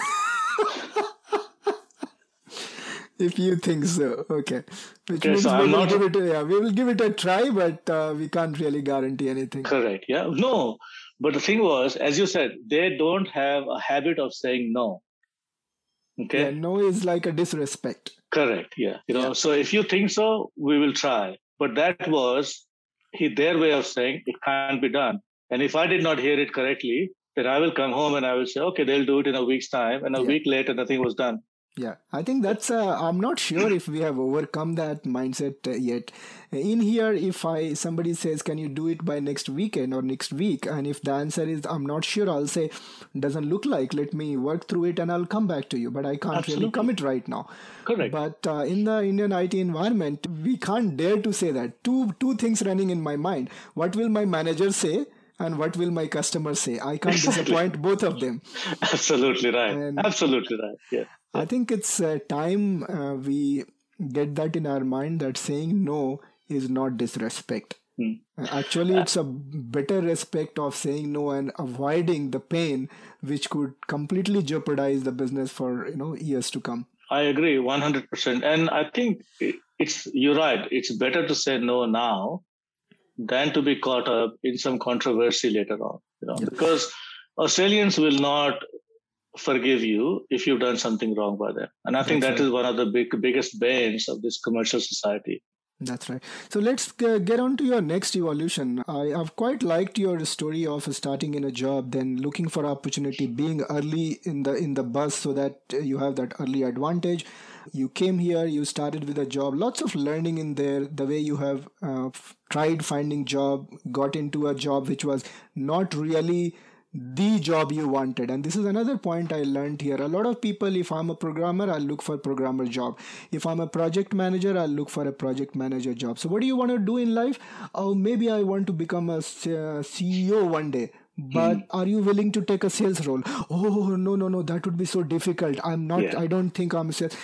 if you think so, okay. Which okay, means so we will not... give it a, yeah, we will give it a try, but uh, we can't really guarantee anything. Correct. Yeah. No, but the thing was, as you said, they don't have a habit of saying no. Okay. Yeah, no is like a disrespect. Correct. Yeah. You know, yeah. so if you think so, we will try. But that was he, their way of saying it can't be done. And if I did not hear it correctly, then I will come home and I will say, okay, they'll do it in a week's time. And a yeah. week later, nothing was done. Yeah, I think that's. Uh, I'm not sure if we have overcome that mindset uh, yet. In here, if I somebody says, "Can you do it by next weekend or next week?" and if the answer is, "I'm not sure," I'll say, "Doesn't look like. Let me work through it and I'll come back to you." But I can't Absolutely. really commit right now. Correct. But uh, in the Indian IT environment, we can't dare to say that. Two two things running in my mind. What will my manager say? and what will my customer say i can't exactly. disappoint both of them <laughs> absolutely right and absolutely right yeah I think it's uh, time uh, we get that in our mind that saying no is not disrespect. Hmm. Actually, it's a better respect of saying no and avoiding the pain which could completely jeopardize the business for you know years to come. I agree 100%. And I think it's you're right. It's better to say no now than to be caught up in some controversy later on. You know, yeah. because Australians will not forgive you if you've done something wrong by them. And I think That's that right. is one of the big biggest banes of this commercial society. That's right. So let's get on to your next evolution. I have quite liked your story of starting in a job, then looking for opportunity, being early in the in the bus, so that you have that early advantage. You came here, you started with a job, lots of learning in there. The way you have uh, tried finding job, got into a job which was not really the job you wanted. And this is another point i learned here. A lot of people if i'm a programmer i'll look for programmer job. If i'm a project manager i'll look for a project manager job. So what do you want to do in life? Oh maybe i want to become a ceo one day. But hmm. are you willing to take a sales role? Oh no no no. That would be so difficult. I'm not yeah. i don't think i'm a sales.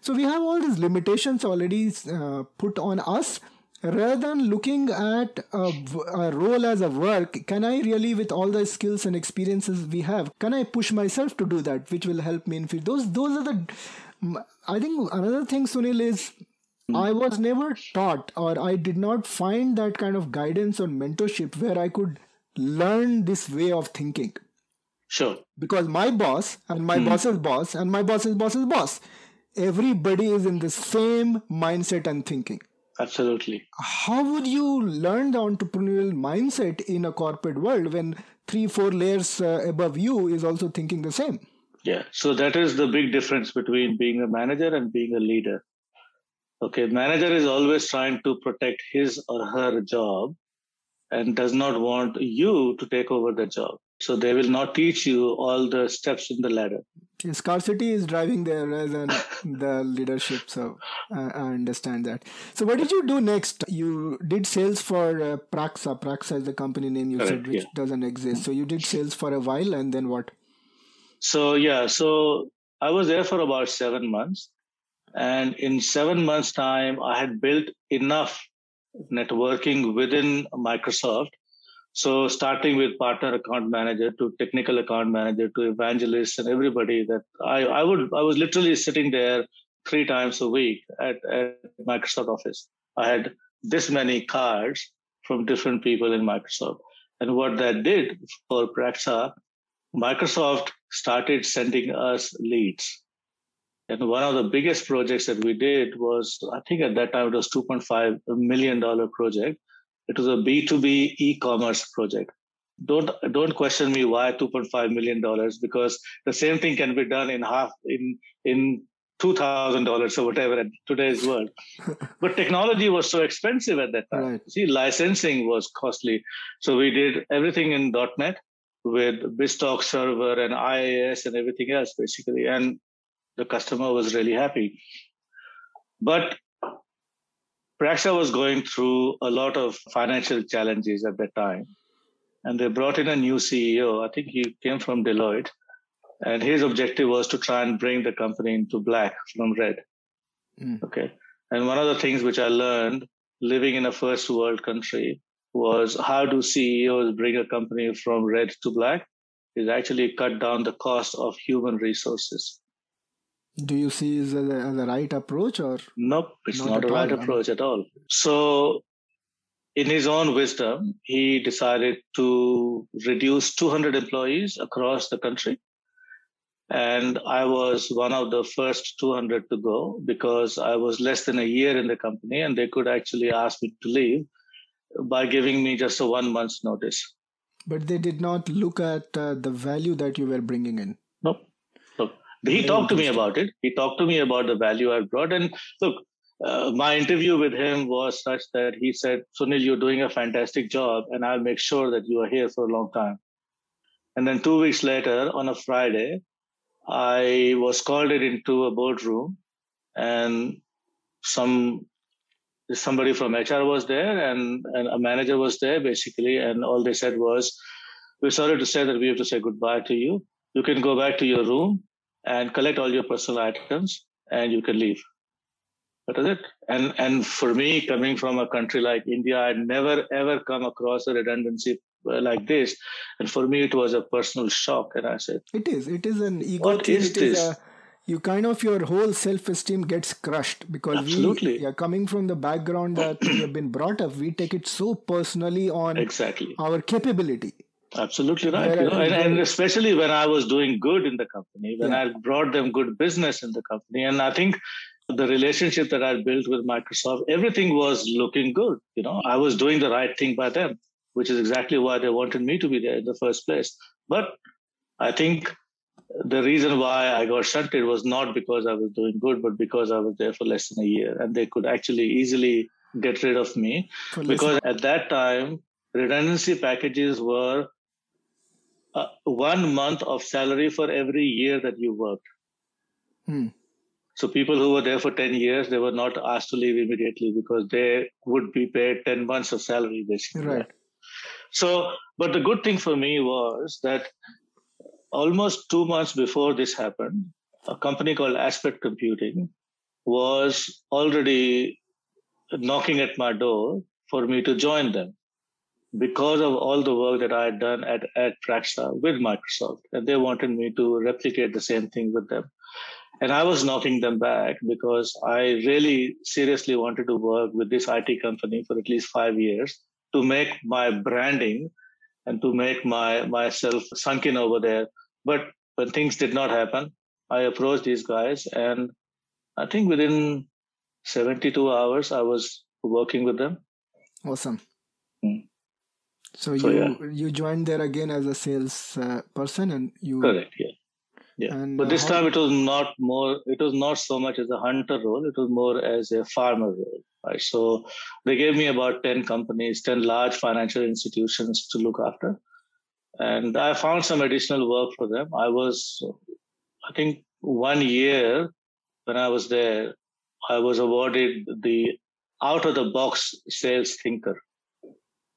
So we have all these limitations already uh, put on us rather than looking at a, a, role as a work can i really with all the skills and experiences we have can i push myself to do that which will help me in future those those are the i think another thing sunil is i was never taught or i did not find that kind of guidance or mentorship where i could learn this way of thinking Sure. Because my boss and my Hmm. boss's boss and my boss's boss's boss, everybody is in the same mindset and thinking. Absolutely. How would you learn the entrepreneurial mindset in a corporate world when three, four layers uh, above you is also thinking the same? Yeah. So that is the big difference between being a manager and being a leader. Okay. Manager is always trying to protect his or her job and does not want you to take over the job. So they will not teach you all the steps in the ladder. Scarcity is driving there rather than the leadership. So I, I understand that. So what did you do next? You did sales for uh, Praxa. Praxa is the company name you said, which yeah. doesn't exist. So you did sales for a while, and then what? So yeah, so I was there for about seven months, and in seven months' time, I had built enough networking within Microsoft. So starting with partner account manager to technical account manager to evangelists and everybody that I, I would I was literally sitting there three times a week at, at Microsoft Office. I had this many cards from different people in Microsoft. And what that did for Praxa, Microsoft started sending us leads. And one of the biggest projects that we did was, I think at that time it was $2.5 million project. It was a B2B e-commerce project. Don't don't question me why $2.5 million because the same thing can be done in half in in two thousand dollars or whatever in today's world. <laughs> but technology was so expensive at that time. Right. See, licensing was costly. So we did everything in .NET with BizTalk server and IIS and everything else basically. And the customer was really happy. But Praxa was going through a lot of financial challenges at that time. And they brought in a new CEO. I think he came from Deloitte. And his objective was to try and bring the company into black from red. Mm. Okay. And one of the things which I learned living in a first world country was how do CEOs bring a company from red to black is actually cut down the cost of human resources. Do you see as a, as a right approach or? Nope, it's Not not, a right all, approach at all. So, in his own wisdom, he decided to reduce 200 employees across the country. And I was one of the first 200 to go because I was less than a year in the company and they could actually ask me to leave by giving me just a one month's notice. But they did not look at uh, the value that you were bringing in. He talked to me about it. He talked to me about the value I brought. And look, uh, my interview with him was such that he said, Sunil, you're doing a fantastic job, and I'll make sure that you are here for a long time. And then two weeks later, on a Friday, I was called into a boardroom, and some somebody from HR was there, and, and a manager was there, basically, and all they said was, "We're sorry to say that we have to say goodbye to you. You can go back to your room and collect all your personal items, and you can leave." That is it. And and for me, coming from a country like India, I'd never ever come across a redundancy uh, like this, and for me, it was a personal shock. And I said, It is. It is an ego What thing. is It is this? a, you kind of your whole self-esteem gets crushed because Absolutely. we, yeah, coming from the background that we have been brought up, we take it so personally on exactly. our capability. Absolutely right. You know, and, and especially when I was doing good in the company, when Yeah. I brought them good business in the company. And I think the relationship that I built with Microsoft, everything was looking good. You know, I was doing the right thing by them, which is exactly why they wanted me to be there in the first place. But I think the reason why I got shunted was not because I was doing good, but because I was there for less than a year and they could actually easily get rid of me because at that time redundancy packages were uh, one month of salary for every year that you worked Hmm. so people who were there for 10 years they were not asked to leave immediately because they would be paid 10 months of salary basically Right. so but the good thing for me was that almost two months before this happened a company called aspect computing was already knocking at my door for me to join them because of all the work that I had done at, at Praxa with Microsoft. And they wanted me to replicate the same thing with them. And I was knocking them back because I really seriously wanted to work with this IT company for at least five years to make my branding and to make my myself sunk in over there. But when things did not happen, I approached these guys, and I think within 72 hours, I was working with them. Awesome. Hmm. So, so, you yeah. you joined there again as a sales uh, person, and you correct, yeah. Yeah. And, but this uh, time it was not more, it was not so much as a hunter role, it was more as a farmer role. Right. So they gave me about 10 companies, 10 large financial institutions to look after. And I found some additional work for them. I was, I think, one year when I was there, I was awarded the out of the box sales thinker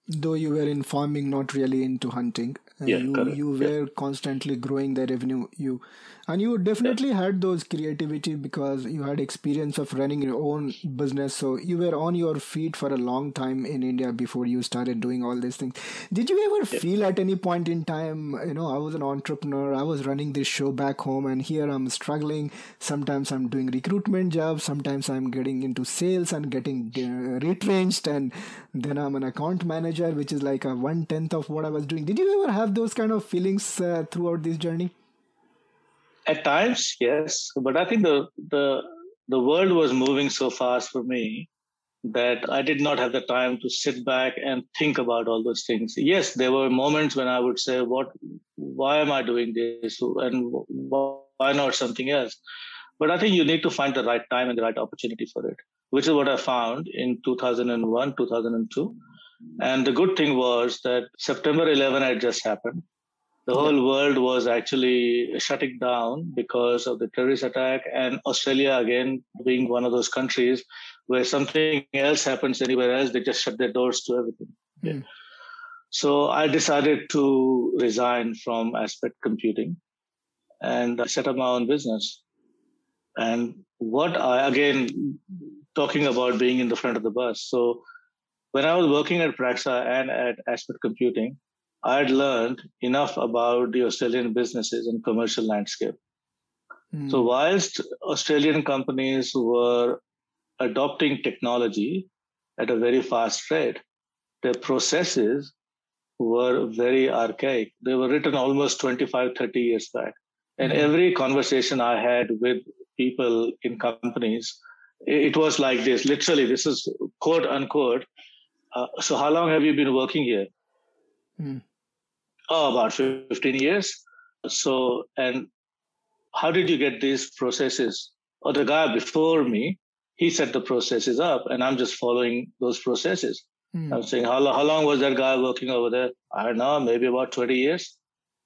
though you were in farming not really into hunting uh, yeah, you correct. you were yeah. constantly growing the revenue you and you definitely had those creativity because you had experience of running your own business. So you were on your feet for a long time in india before you started doing all these things. Did you ever feel at any point in time you know i was an entrepreneur i was running this show back home and here i'm struggling. Sometimes i'm doing recruitment jobs sometimes i'm getting into sales and getting uh, retrenched and then i'm an account manager which is like a one tenth of what i was doing. Did you ever have those kind of feelings uh, throughout this journey at times, yes, but I think the the the world was moving so fast for me that I did not have the time to sit back and think about all those things. Yes, there were moments when I would say, "What? Why am I doing this? And why not something else?" But I think you need to find the right time and the right opportunity for it, which is what I found in 2001, 2002. And the good thing was that September 11 had just happened the whole world was actually shutting down because of the terrorist attack and australia again being one of those countries where something else happens anywhere else they just shut their doors to everything. Mm. so i decided to resign from aspect computing and I set up my own business. And what i again talking about being in the front of the bus. So when i was working at praxa and at aspect computing I'd learned enough about the Australian businesses and commercial landscape. Mm. So, whilst Australian companies were adopting technology at a very fast rate, their processes were very archaic. They were written almost 25, 30 years back. And mm. every conversation I had with people in companies, it was like this literally, this is quote unquote. Uh, so, how long have you been working here? Mm oh, about 15 years. So, and how did you get these processes? Or oh, the guy before me, he set the processes up, and I'm just following those processes. Mm. I'm saying, how, how long was that guy working over there? I don't know, maybe about 20 years.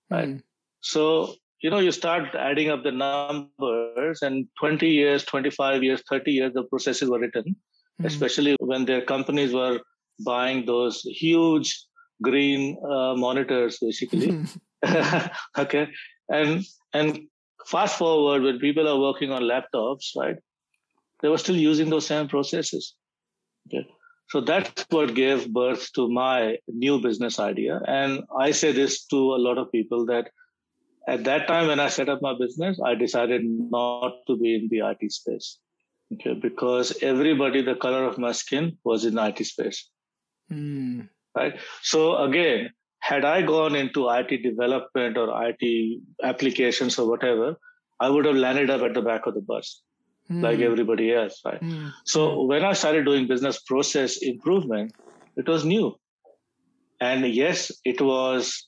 Right. Mm. So, you know, you start adding up the numbers, and 20 years, 25 years, 30 years, the processes were written, mm. especially when their companies were buying those huge green uh, monitors basically. <laughs> <laughs> Okay. And and fast forward when people are working on laptops right they were still using those same processes. Okay. So that's what gave birth to my new business idea. And i say this to a lot of people that at that time when i set up my business i decided not to be in the it space. Okay. Because everybody the color of my skin was in the it space. Mm right? So again, had I gone into IT development or IT applications or whatever, I would have landed up at the back of the bus mm. like everybody else, right? Mm. So when I started doing business process improvement, it was new. And yes, it was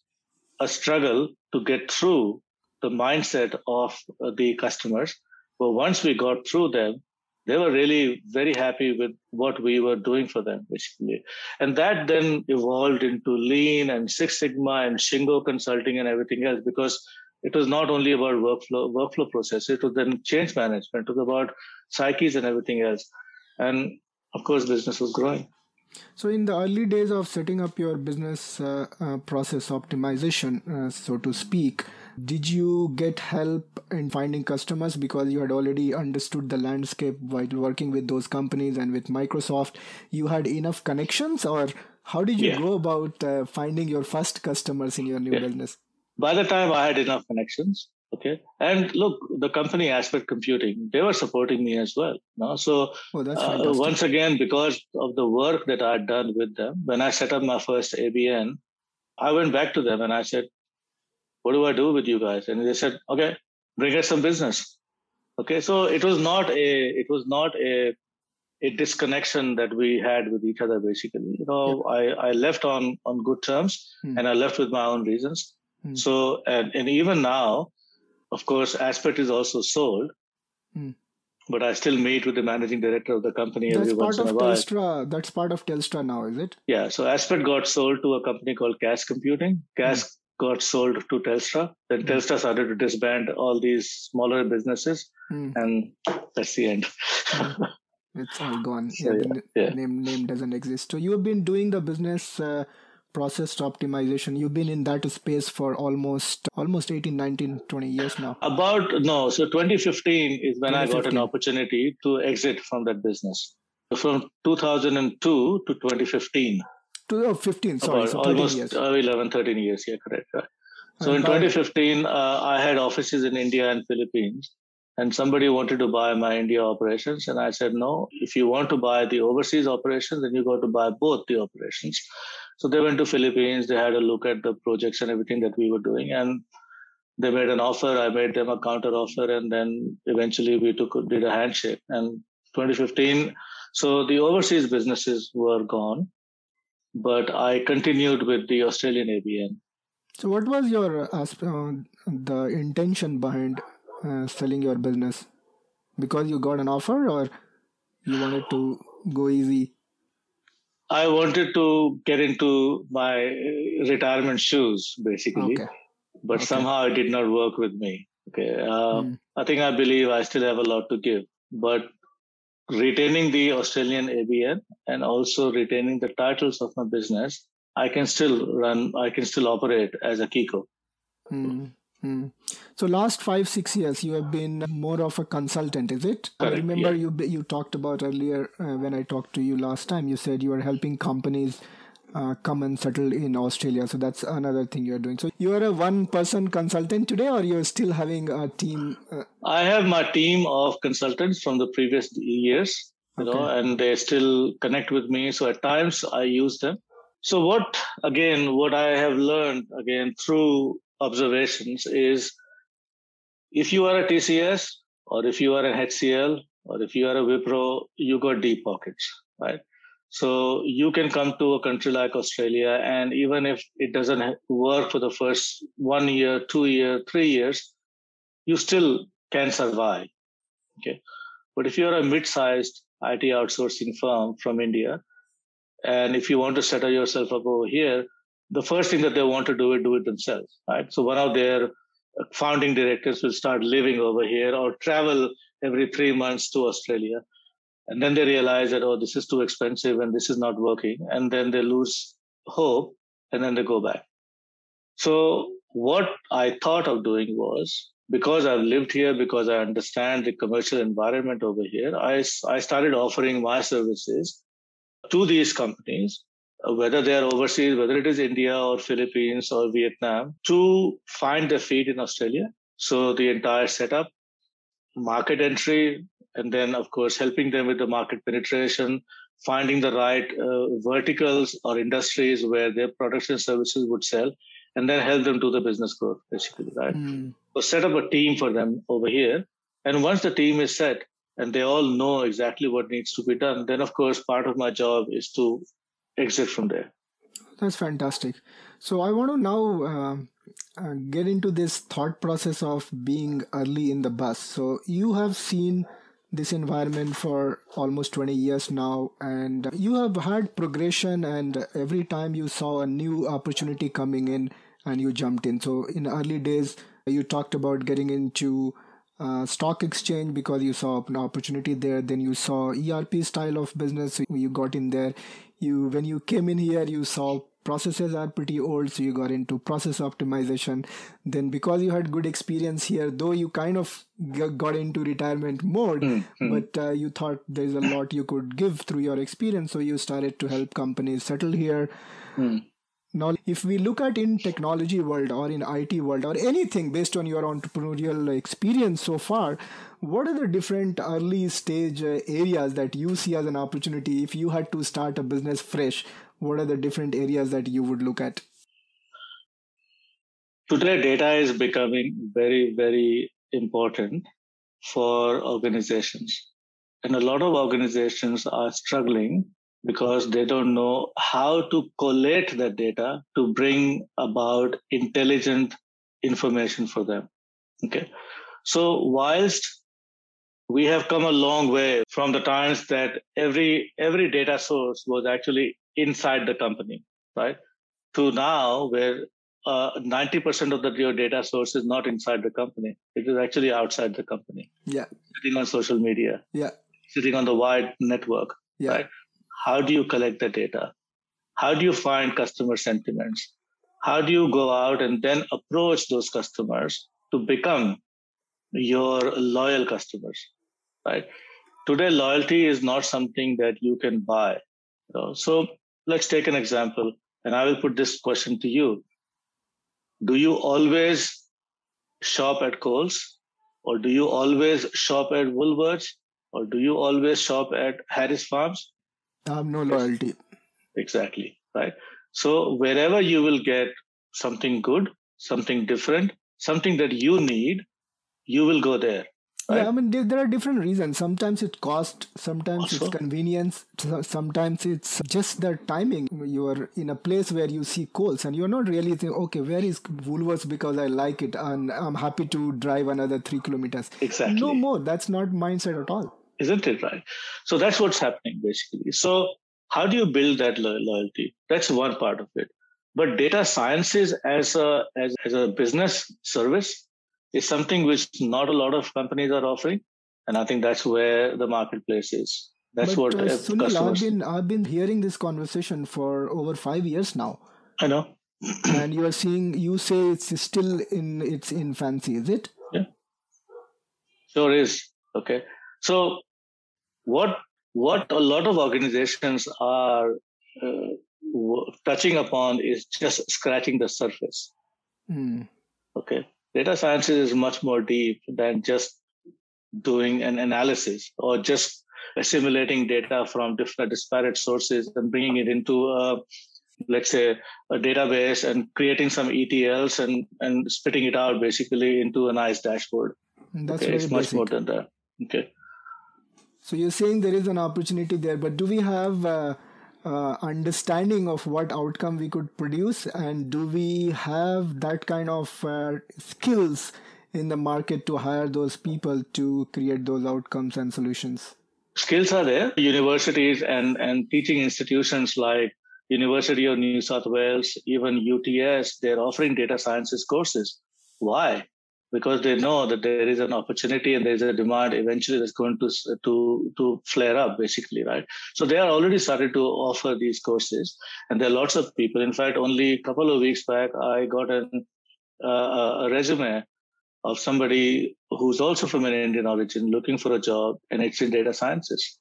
a struggle to get through the mindset of the customers. But once we got through them, they were really very happy with what we were doing for them, basically. And that then evolved into Lean and Six Sigma and Shingo Consulting and everything else because it was not only about workflow workflow process, it was then change management, it was about psyches and everything else. And of course, business was growing. So, in the early days of setting up your business uh, uh, process optimization, uh, so to speak, did you get help in finding customers because you had already understood the landscape while working with those companies and with Microsoft? You had enough connections, or how did you yeah. go about uh, finding your first customers in your new yeah. business? By the time I had enough connections, okay and look the company aspect computing they were supporting me as well no? so oh, uh, once again because of the work that i had done with them when i set up my first abn I went back to them and I said, "What do I do with you guys?" And they said, "Okay, bring us some business." Okay, so it was not a it was not a a disconnection that we had with each other. Basically, you know, yeah. I I left on on good terms, hmm. and I left with my own reasons. Hmm. So and and even now, of course, Aspect is also sold. Hmm but I still meet with the managing director of the company that's every once in a while. Telstra, that's part of Telstra now, is it? Yeah. So Aspect got sold to a company called KAZ Computing. KAZ mm. Got sold to Telstra. Then mm. Telstra started to disband all these smaller businesses, mm. and that's the end. Hmm. it's all gone. <laughs> So, yeah, the yeah. name name doesn't exist. So you have been doing the business. Uh, process optimization you've been in that space for almost almost 18 19 20 years now about no so 2015 is when 2015. i got an opportunity to exit from that business from 2002 to 2015 2015 sorry so almost years. 11 13 years yeah correct right. so in 2015 uh, i had offices in india and philippines and somebody wanted to buy my India operations. And I said, no, if you want to buy the overseas operations, then you got to buy both the operations. So they went to Philippines. They had a look at the projects and everything that we were doing, and they made an offer. I made them a counter offer, and then eventually we took did a handshake. And 2015, so the overseas businesses were gone, but I continued with the Australian ABN. So, what was your uh, the intention behind uh, selling your business? Because you got an offer, or you wanted to go easy? I wanted to get into my retirement shoes, basically, okay. but okay. somehow it did not work with me. Okay, uh, mm. I think I believe I still have a lot to give, but retaining the Australian ABN and also retaining the titles of my business, I can still run. I can still operate as a Kiko. Mm. Hmm. So last five six years you have been more of a consultant, is it? Correct, I remember yeah. you you talked about earlier uh, when I talked to you last time. You said you are helping companies uh, come and settle in Australia. So that's another thing you're doing. So you are a one person consultant today, or you're still having a team? Uh... I have my team of consultants from the previous years, you okay. know, and they still connect with me. So at times I use them. So what again? What I have learned again through observations is if you are a TCS or if you are an HCL or if you are a Wipro, you got deep pockets, right? So you can come to a country like Australia, and even if it doesn't work for the first one year, two year, three years, you still can survive. Okay, but if you're a mid-sized IT outsourcing firm from India, and if you want to settle yourself up over here, the first thing that they want to do is do it themselves, right? So one of their founding directors will start living over here or travel every three months to Australia. And then they realize that, oh, this is too expensive and this is not working. And then they lose hope and then they go back. So what I thought of doing was because I've lived here, because I understand the commercial environment over here, I, I started offering my services to these companies whether they are overseas, whether it is India or Philippines or Vietnam, to find their feet in Australia. So the entire setup, market entry, and then of course helping them with the market penetration, finding the right uh, verticals or industries where their products and services would sell, and then help them do the business growth, basically, right? Mm. So set up a team for them over here, and once the team is set and they all know exactly what needs to be done, then of course part of my job is to exit from there. That's fantastic. So I want to now uh, uh, get into this thought process of being early in the bus. So you have seen this environment for almost 20 years now and you have had progression and every time you saw a new opportunity coming in and you jumped in. So in early days you talked about getting into uh, stock exchange because you saw an opportunity there. Then you saw erp style of business. So you got in there. You when you came in here you saw processes are pretty old. So you got into process optimization. Then because you had good experience here though you kind of got into retirement mode mm-hmm. but uh, you thought there's a lot you could give through your experience. So you started to help companies settle here. Mm. Now, if we look at in technology world or in IT world or anything based on your entrepreneurial experience so far, what are the different early stage uh, areas that you see as an opportunity if you had to start a business fresh? What are the different areas that you would look at? today data is becoming very, very important for organizations. And a lot of organizations are struggling because they don't know how to collate that data to bring about intelligent information for them. Okay. So whilst we have come a long way from the times that every every data source was actually inside the company, right? To now where uh, 90% of the your data source is not inside the company. It is actually outside the company. Yeah. Sitting on social media. Yeah. Sitting on the wide network. Yeah. Right. How do you collect the data? How do you find customer sentiments? How do you go out and then approach those customers to become your loyal customers? Right. Today, loyalty is not something that you can buy. So let's take an example, and I will put this question to you do you always shop at Coles or do you always shop at Woolworths or do you always shop at Harris Farms? I have no loyalty. Exactly. Right. So wherever you will get something good, something different, something that you need, you will go there. Right? Yeah, I mean, there are different reasons. Sometimes it's cost, sometimes also. it's convenience, sometimes it's just the timing. You are in a place where you see Coles and you're not really thinking, okay, where is Woolworths because I like it and I'm happy to drive another three kilometers. Exactly. No more. That's not mindset at all. Isn't it right? So that's what's happening basically. So, how do you build that loyalty? That's one part of it. But data sciences as a as, as a business service is something which not a lot of companies are offering. And I think that's where the marketplace is. That's but, what uh, Sunil, customers... I've been I've been hearing this conversation for over five years now. I know. <clears throat> and you are seeing you say it's still in its infancy, is it? Yeah. Sure is. Okay. So what what a lot of organizations are uh, touching upon is just scratching the surface. Mm. Okay data science is much more deep than just doing an analysis or just assimilating data from different disparate sources and bringing it into a, let's say a database and creating some ETLs and, and spitting it out basically into a nice dashboard. That's okay, it's much more than that. Okay. So you're saying there is an opportunity there, but do we have uh, uh, understanding of what outcome we could produce? And do we have that kind of uh, skills in the market to hire those people to create those outcomes and solutions? Skills are there. Universities and and teaching institutions like university of new south wales even uts they're offering data sciences courses. Why because they know that there is an opportunity and there's a demand eventually that's going to to to flare up basically right? So they are already started to offer these courses and there are lots of people. In fact only a couple of weeks back i got an, uh, a resume of somebody who's also from an indian origin looking for a job and it's in data sciences.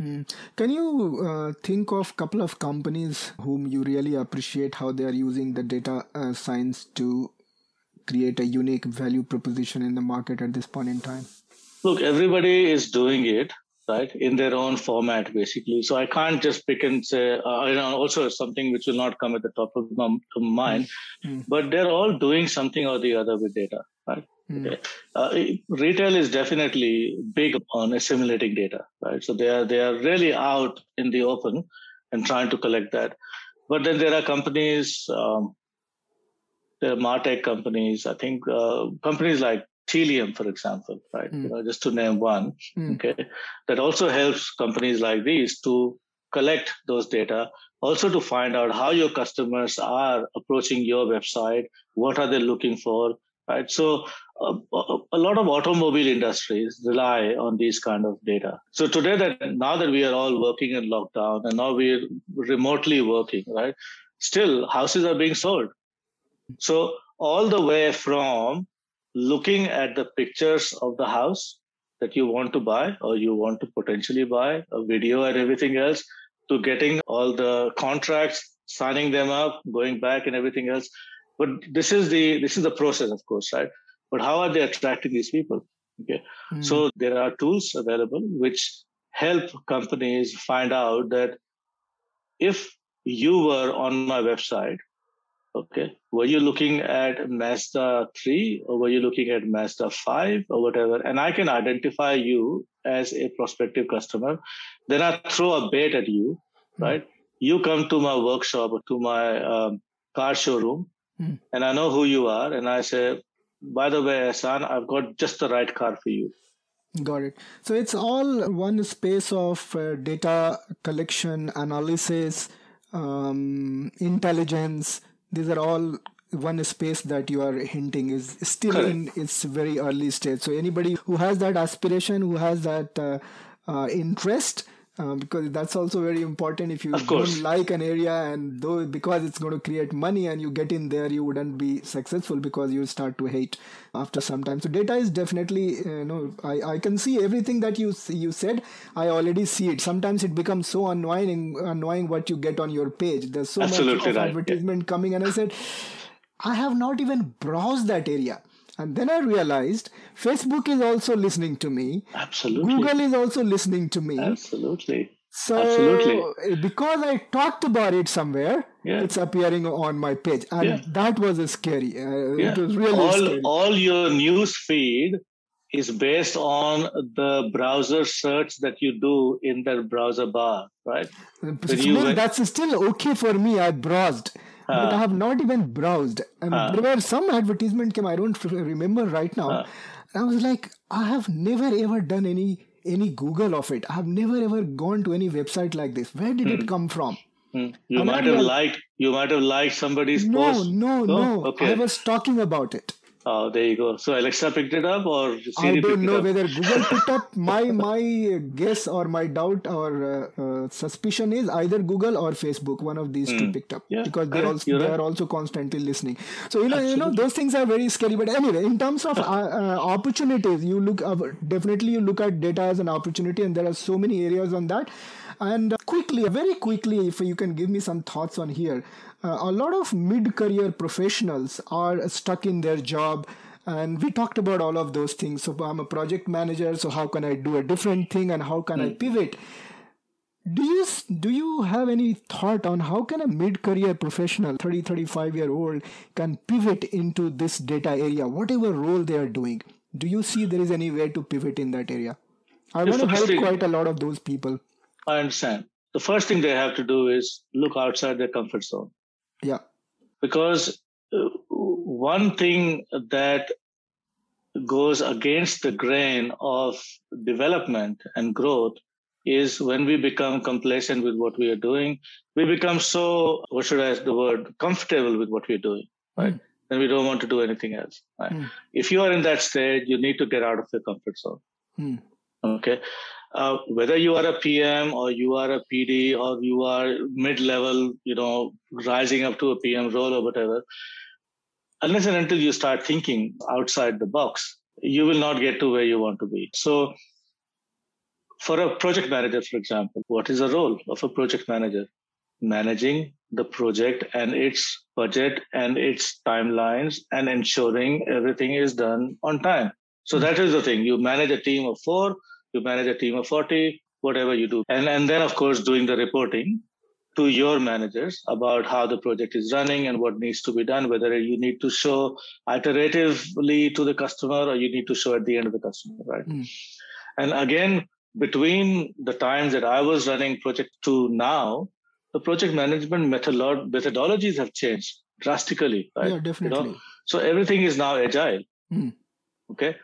Mm. Can you uh, think of a couple of companies whom you really appreciate how they are using the data uh, science to create a unique value proposition in the market at this point in time? Look, everybody is doing it right in their own format basically so i can't just pick and say uh, you know also something which will not come at the top of my mind mm. but they're all doing something or the other with data right mm. okay. uh, retail is definitely big on assimilating data right so they are they are really out in the open and trying to collect that but then there are companies um, there are martech companies i think uh, companies like Tealium, for example, right? Mm. You know, just to name one, mm. okay, that also helps companies like these to collect those data, also to find out how your customers are approaching your website, what are they looking for, right? So uh, a lot of automobile industries rely on these kind of data. So today, that now that we are all working in lockdown and now we're remotely working, right? Still, houses are being sold so all the way from looking at the pictures of the house that you want to buy or you want to potentially buy, a video and everything else, to getting all the contracts, signing them up, going back and everything else. But this is the this is the process, of course, right? But how are they attracting these people? Okay. Mm. So there are tools available which help companies find out that if you were on my website Okay. Were you looking at Mazda 3 or were you looking at Mazda 5 or whatever? And I can identify you as a prospective customer. Then I throw a bait at you, mm. right? You come to my workshop or to my um, car showroom mm. and I know who you are. And I say, by the way, Ahsan, I've got just the right car for you. Got it. So it's all one space of uh, data collection, analysis, um, intelligence, these are all one space that you are hinting is still Correct. in its very early stage. So anybody who has that aspiration, who has that uh, uh, interest, uh, because that's also very important. If you don't like an area and though because it's going to create money and you get in there you wouldn't be successful because you start to hate after some time. So data is definitely uh, you know I, I can see everything that you you said. I already see it. Sometimes it becomes so annoying annoying what you get on your page. There's so Absolutely much of right. advertisement yeah. coming and i said i have not even browsed that area and then I realized Facebook is also listening to me. Absolutely. Google is also listening to me. Absolutely. So Absolutely. because I talked about it somewhere, yeah. it's appearing on my page, and yeah. that was scary. Uh, yeah. It was really all, scary. All your news feed is based on the browser search that you do in the browser bar, right? Still, that's still okay for me. I browsed but I have not even browsed. And there were some advertisement came. I don't remember right now. I was like, I have never ever done any any Google of it. I have never ever gone to any website like this. Where did it hmm. come from? Hmm. You and might have liked you might have liked somebody's no, post. No, no, no. Okay. I was talking about it. Oh, there you go. So Alexa picked it up, or Siri I don't know whether Google <laughs> picked up. My my guess or my doubt or uh, uh, suspicion is either Google or Facebook. One of these mm. two hmm. picked up yeah, because they also they right. are also constantly listening. So you know Absolutely. you know those things are very scary. But anyway, in terms of uh, uh, opportunities, you look uh, definitely you look at data as an opportunity, and there are so many areas on that. And uh, quickly, very quickly, if you can give me some thoughts on here, uh, a lot of mid-career professionals are stuck in their job. And we talked about all of those things. So i'm a project manager so how can i do a different thing and how can mm. i hmm. pivot? Do you do you have any thought on how can a mid-career professional 30 35 year old can pivot into this data area whatever role they are doing? Do you see there is any way to pivot in that area? I want to help quite a lot of those people. I understand. The first thing they have to do is look outside their comfort zone yeah. Because uh, one thing that goes against the grain of development and growth is when we become complacent with what we are doing, we become so, what should I use the word, comfortable with what we're doing, right? Mm. Then we don't want to do anything else. Right? Mm. If you are in that state, you need to get out of your comfort zone. Mm. Okay. Uh, whether you are a PM or you are a PD or you are mid-level, you know, rising up to a PM role or whatever, unless and until you start thinking outside the box, you will not get to where you want to be. So, for a project manager, for example, what is the role of a project manager? Managing the project and its budget and its timelines and ensuring everything is done on time. So that is the thing. You manage a team of four you manage a team of 40, whatever you do. And, and then, of course, doing the reporting to your managers about how the project is running and what needs to be done, whether you need to show iteratively to the customer or you need to show at the end of the customer, right? Mm. And again, between the times that I was running project two now, the project management methodolo- methodologies have changed drastically, right? Yeah, definitely. You know? So everything is now agile. Mm. Okay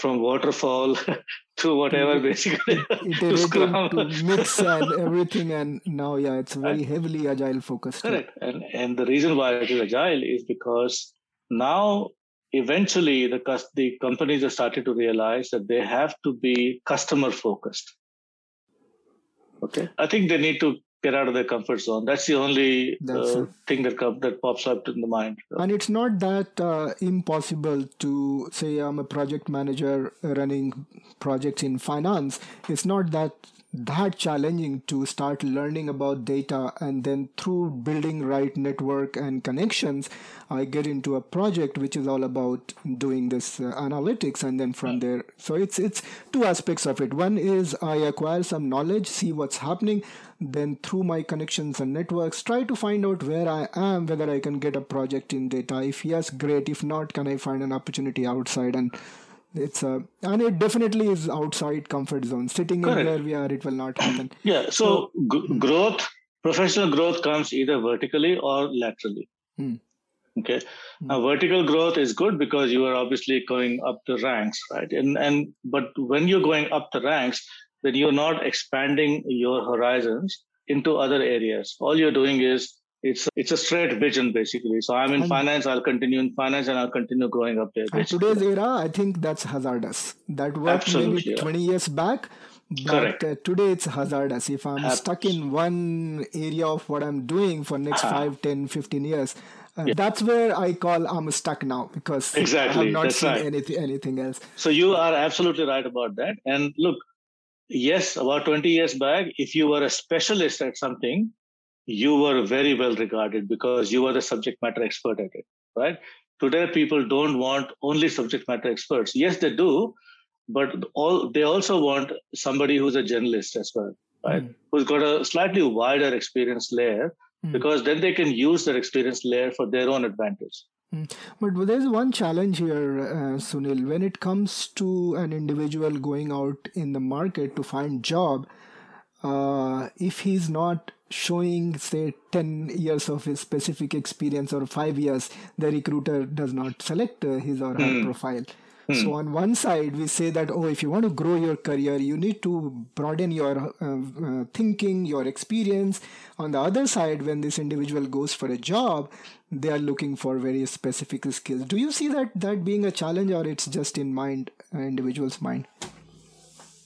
from waterfall <laughs> <laughs> to whatever mm. basically. to scrum to mix and <laughs> everything and now yeah it's very heavily agile focused. Correct. And and the reason why it is agile is because now eventually the the companies are starting to realize that they have to be customer focused okay. I think they need to get out of their comfort zone. That's the only That's uh, thing that that pops up in the mind. And it's not that uh, impossible to say I'm a project manager running projects in finance. It's not that that challenging to start learning about data and then through building right network and connections i get into a project which is all about doing this uh, analytics and then from there so it's it's two aspects of it one is i acquire some knowledge see what's happening then through my connections and networks try to find out where i am whether i can get a project in data. If yes great. If not can i find an opportunity outside? And it's a and it definitely is outside comfort zone. Sitting Correct. in where we are it will not happen. <clears throat> Yeah so, so g- growth professional growth comes either vertically or laterally. Hmm. okay. Hmm. now vertical growth is good because you are obviously going up the ranks right? And and but when you're going up the ranks then you're not expanding your horizons into other areas all you're doing is it's it's a straight vision basically. So I'm in and finance. I'll continue in finance, and I'll continue growing up there. In today's era, I think that's hazardous. That worked Absolutely, maybe yeah. 20 years back. But. Uh, today it's hazardous. If I'm Absolutely. stuck in one area of what I'm doing for next uh-huh. 5, 10, 15 years, uh, yeah. that's where I call I'm stuck now because exactly. I have not that's seen right. anything, anything else. So you are absolutely right about that. And look, yes, about 20 years back, if you were a specialist at something, you were very well regarded because you were the subject matter expert at it, right? Today, people don't want only subject matter experts. Yes, they do, but all they also want somebody who's a journalist as well, right? Mm. Who's got a slightly wider experience layer mm. because then they can use their experience layer for their own advantage. Mm. But there's one challenge here, uh, Sunil. When it comes to an individual going out in the market to find job, uh, if he's not showing say 10 years of his specific experience or 5 years the recruiter does not select uh, his or her mm. profile so on one side we say that oh if you want to grow your career you need to broaden your uh, uh, thinking your experience. On the other side when this individual goes for a job they are looking for very specific skills. Do you see that that being a challenge or it's just in mind uh, individual's mind?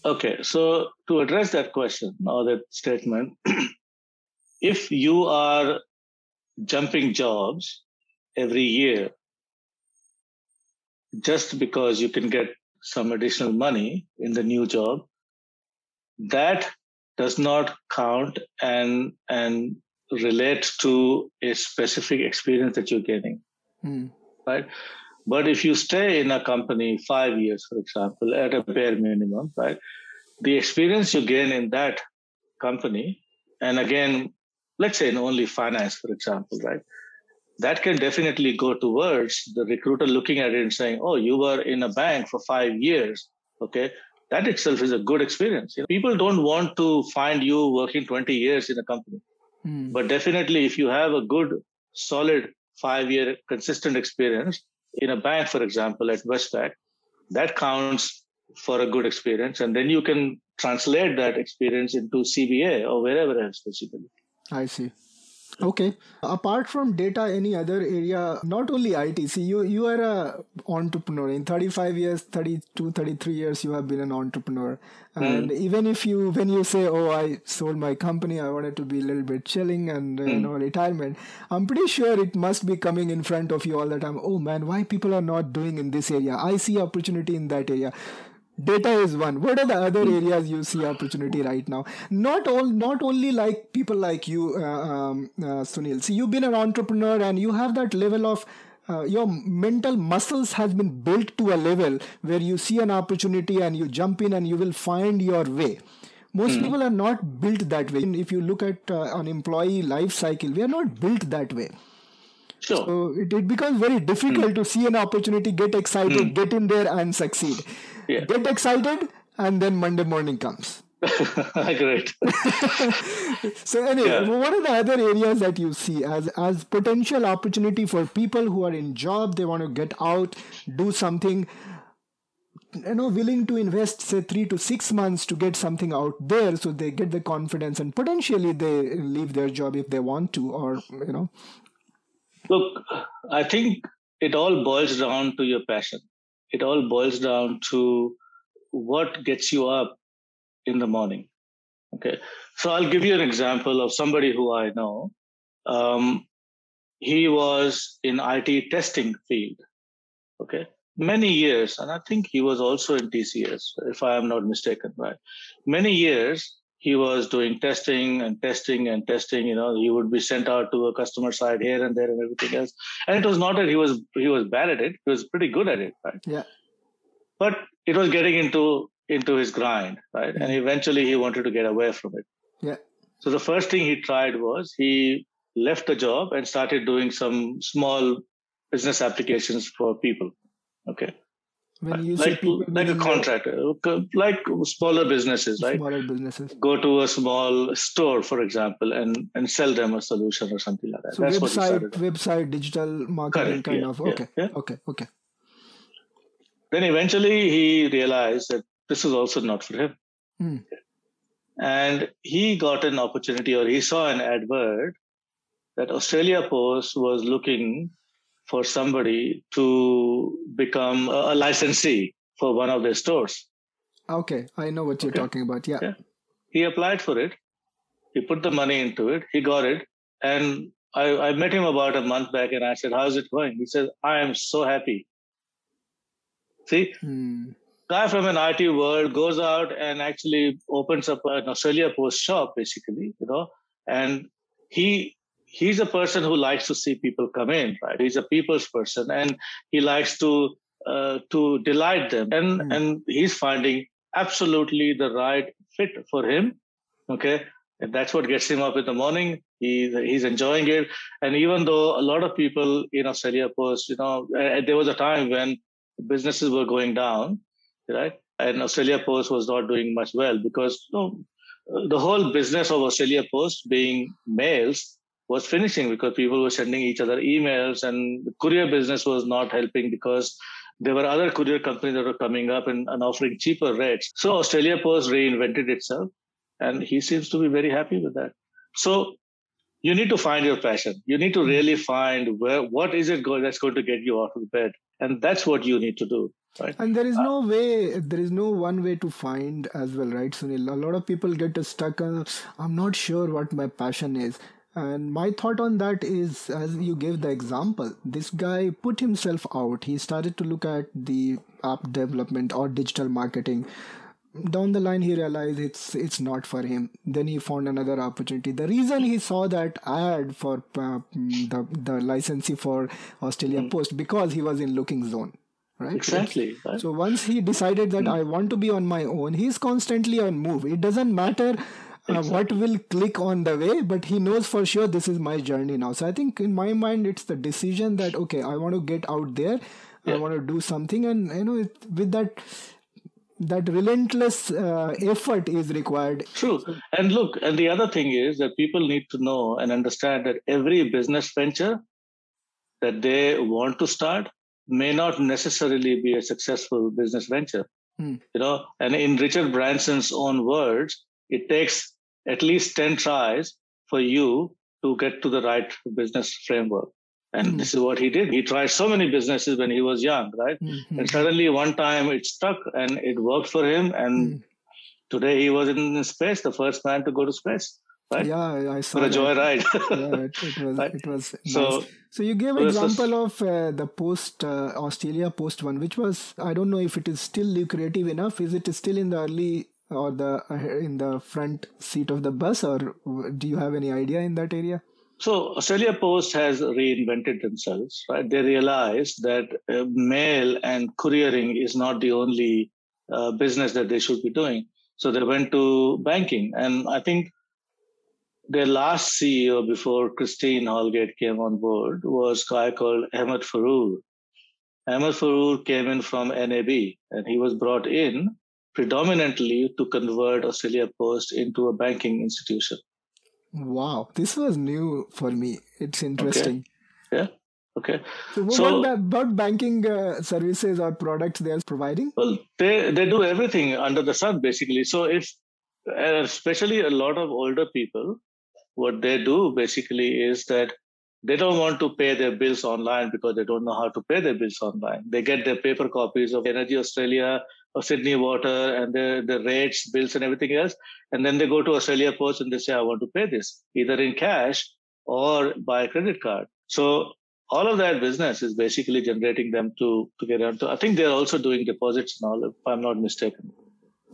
Okay so to address that question or that statement <clears throat> if you are jumping jobs every year just because you can get some additional money in the new job, that does not count and and relate to a specific experience that you're getting. Mm. Right. But if you stay in a company five years, for example, at a bare minimum, right, the experience you gain in that company, and again, let's say in only finance, for example, right? That can definitely go towards the recruiter looking at it and saying, oh, you were in a bank for five years. Okay. That itself is a good experience. You know, people don't want to find you working 20 years in a company. Mm. But definitely, if you have a good, solid five year consistent experience in a bank, for example, at Westpac, that counts for a good experience. And then you can translate that experience into CBA or wherever else basically. I see. Okay. Apart from data, any other area, not only IT, see, you, you are a entrepreneur. In 35 years, 32, 33 years, you have been an entrepreneur. And mm. even if you, when you say, oh, I sold my company, I wanted to be a little bit chilling and, mm. you know, retirement, I'm pretty sure it must be coming in front of you all the time. Oh man, why people are not doing in this area? I see opportunity in that area data is one what are the other areas you see opportunity right now not all not only like people like you uh, um, uh, sunil see you've been an entrepreneur and you have that level of uh, your mental muscles has been built to a level where you see an opportunity and you jump in and you will find your way most mm. people are not built that way if you look at uh, an employee life cycle we are not built that way Sure. So it, it becomes very difficult mm. to see an opportunity, get excited, mm. get in there and succeed. Yeah. Get excited, and then Monday morning comes. <laughs> Great. <laughs> so anyway, yeah. what are the other areas that you see as as potential opportunity for people who are in job, they want to get out, do something, you know, willing to invest say three to six months to get something out there, so they get the confidence and potentially they leave their job if they want to, or you know. Look, I think it all boils down to your passion it all boils down to what gets you up in the morning. Okay. So I'll give you an example of somebody who I know. Um, he was in IT testing field. Okay. Many years, and I think he was also in TCS, if I am not mistaken, right? Many years, he was doing testing and testing and testing. You know, he would be sent out to a customer side here and there and everything else. And it was not that he was he was bad at it; he was pretty good at it, right? Yeah. But it was getting into into his grind, right? And eventually, he wanted to get away from it. Yeah. So the first thing he tried was he left the job and started doing some small business applications for people. Okay. When you like, like a contractor, like smaller businesses, right? Smaller businesses. Go to a small store, for example, and and sell them a solution or something like that. So That's website, website, digital marketing Correct, kind yeah, of. yeah, Okay. yeah. Okay. Okay. Then eventually he realized that this is also not for him. Hmm. And he got an opportunity or he saw an advert that Australia Post was looking for somebody to become a, licensee for one of their stores. Okay. I know what you're Okay. talking about. Yeah. Yeah. He applied for it. He put the money into it. He got it. And I, I met him about a month back and I said, How's it going? He said, I am so happy. See, Hmm. guy from an IT world goes out and actually opens up an Australia Post shop, basically, you know, and he he's a person who likes to see people come in, right? He's a people's person, and he likes to uh, to delight them, and Mm. and he's finding absolutely the right fit for him. Okay, and that's what gets him up in the morning. He he's enjoying it, and even though a lot of people in Australia Post, you know, uh, there was a time when businesses were going down, right? And Australia Post was not doing much well because you know, the whole business of Australia Post being mails was finishing because people were sending each other emails and the courier business was not helping because there were other courier companies that were coming up and, and offering cheaper rates. So Australia Post reinvented itself and he seems to be very happy with that. So you need to find your passion. You need to really find where what is it go- that's going to get you out of bed. And that's what you need to do. Right. And there is Uh, no way, there is no one way to find as well, right, Sunil? A lot of people get stuck. Uh, I'm not sure what my passion is. And my thought on that is, as you gave the example, this guy put himself out. He started to look at the app development or digital marketing. Down the line, he realized it's it's not for him. Then he found another opportunity. The reason he saw that ad for uh, mm, the the licensee for Australia Post because he was in looking zone, right? Exactly. Right? So once he decided that I want to be on my own, he's constantly on move. It doesn't matter uh, what will click on the way, but he knows for sure this is my journey now. So I think in my mind, it's the decision that okay, I want to get out there, I want to do something, and you know, it, with that that relentless uh, effort is required. True. And look, and the other thing is that people need to know and understand that every business venture that they want to start may not necessarily be a successful business venture. Hmm. You know, and in Richard Branson's own words, it takes at least 10 tries for you to get to the right business framework. And Hmm. this is what he did. He tried so many businesses when he was young, right? Mhm. And suddenly one time it stuck and it worked for him. And Hmm. today he was in space, the first man to go to space, right? Yeah, I saw For a joyride. <laughs> yeah, it, <laughs> it was Right. it was So- nice. So you gave example of uh, the post uh, Australia post one, which was I don't know if it is still lucrative enough. Is it still in the early or the uh, in the front seat of the bus, or do you have any idea in that area? So Australia Post has reinvented themselves, right? They realized that uh, mail and couriering is not the only uh, business that they should be doing. So they went to banking, and I think their last CEO before Christine Holgate came on board was a guy called Ahmed Fahour. Ahmed Fahour came in from NAB, and he was brought in predominantly to convert Australia Post into a banking institution. Wow, this was new for me. It's interesting. Yeah. Okay. So, what So- about banking uh, services or products they are providing? Well, they they do everything under the sun basically. So if uh, especially a lot of older people, what they do basically is that they don't want to pay their bills online because they don't know how to pay their bills online. They get their paper copies of Energy Australia or Sydney Water and the the rates, bills, and everything else, and then they go to Australia Post and they say, "I want to pay this either in cash or by a credit card." So all of that business is basically generating them to to get onto. I think they're also doing deposits and all, if I'm not mistaken.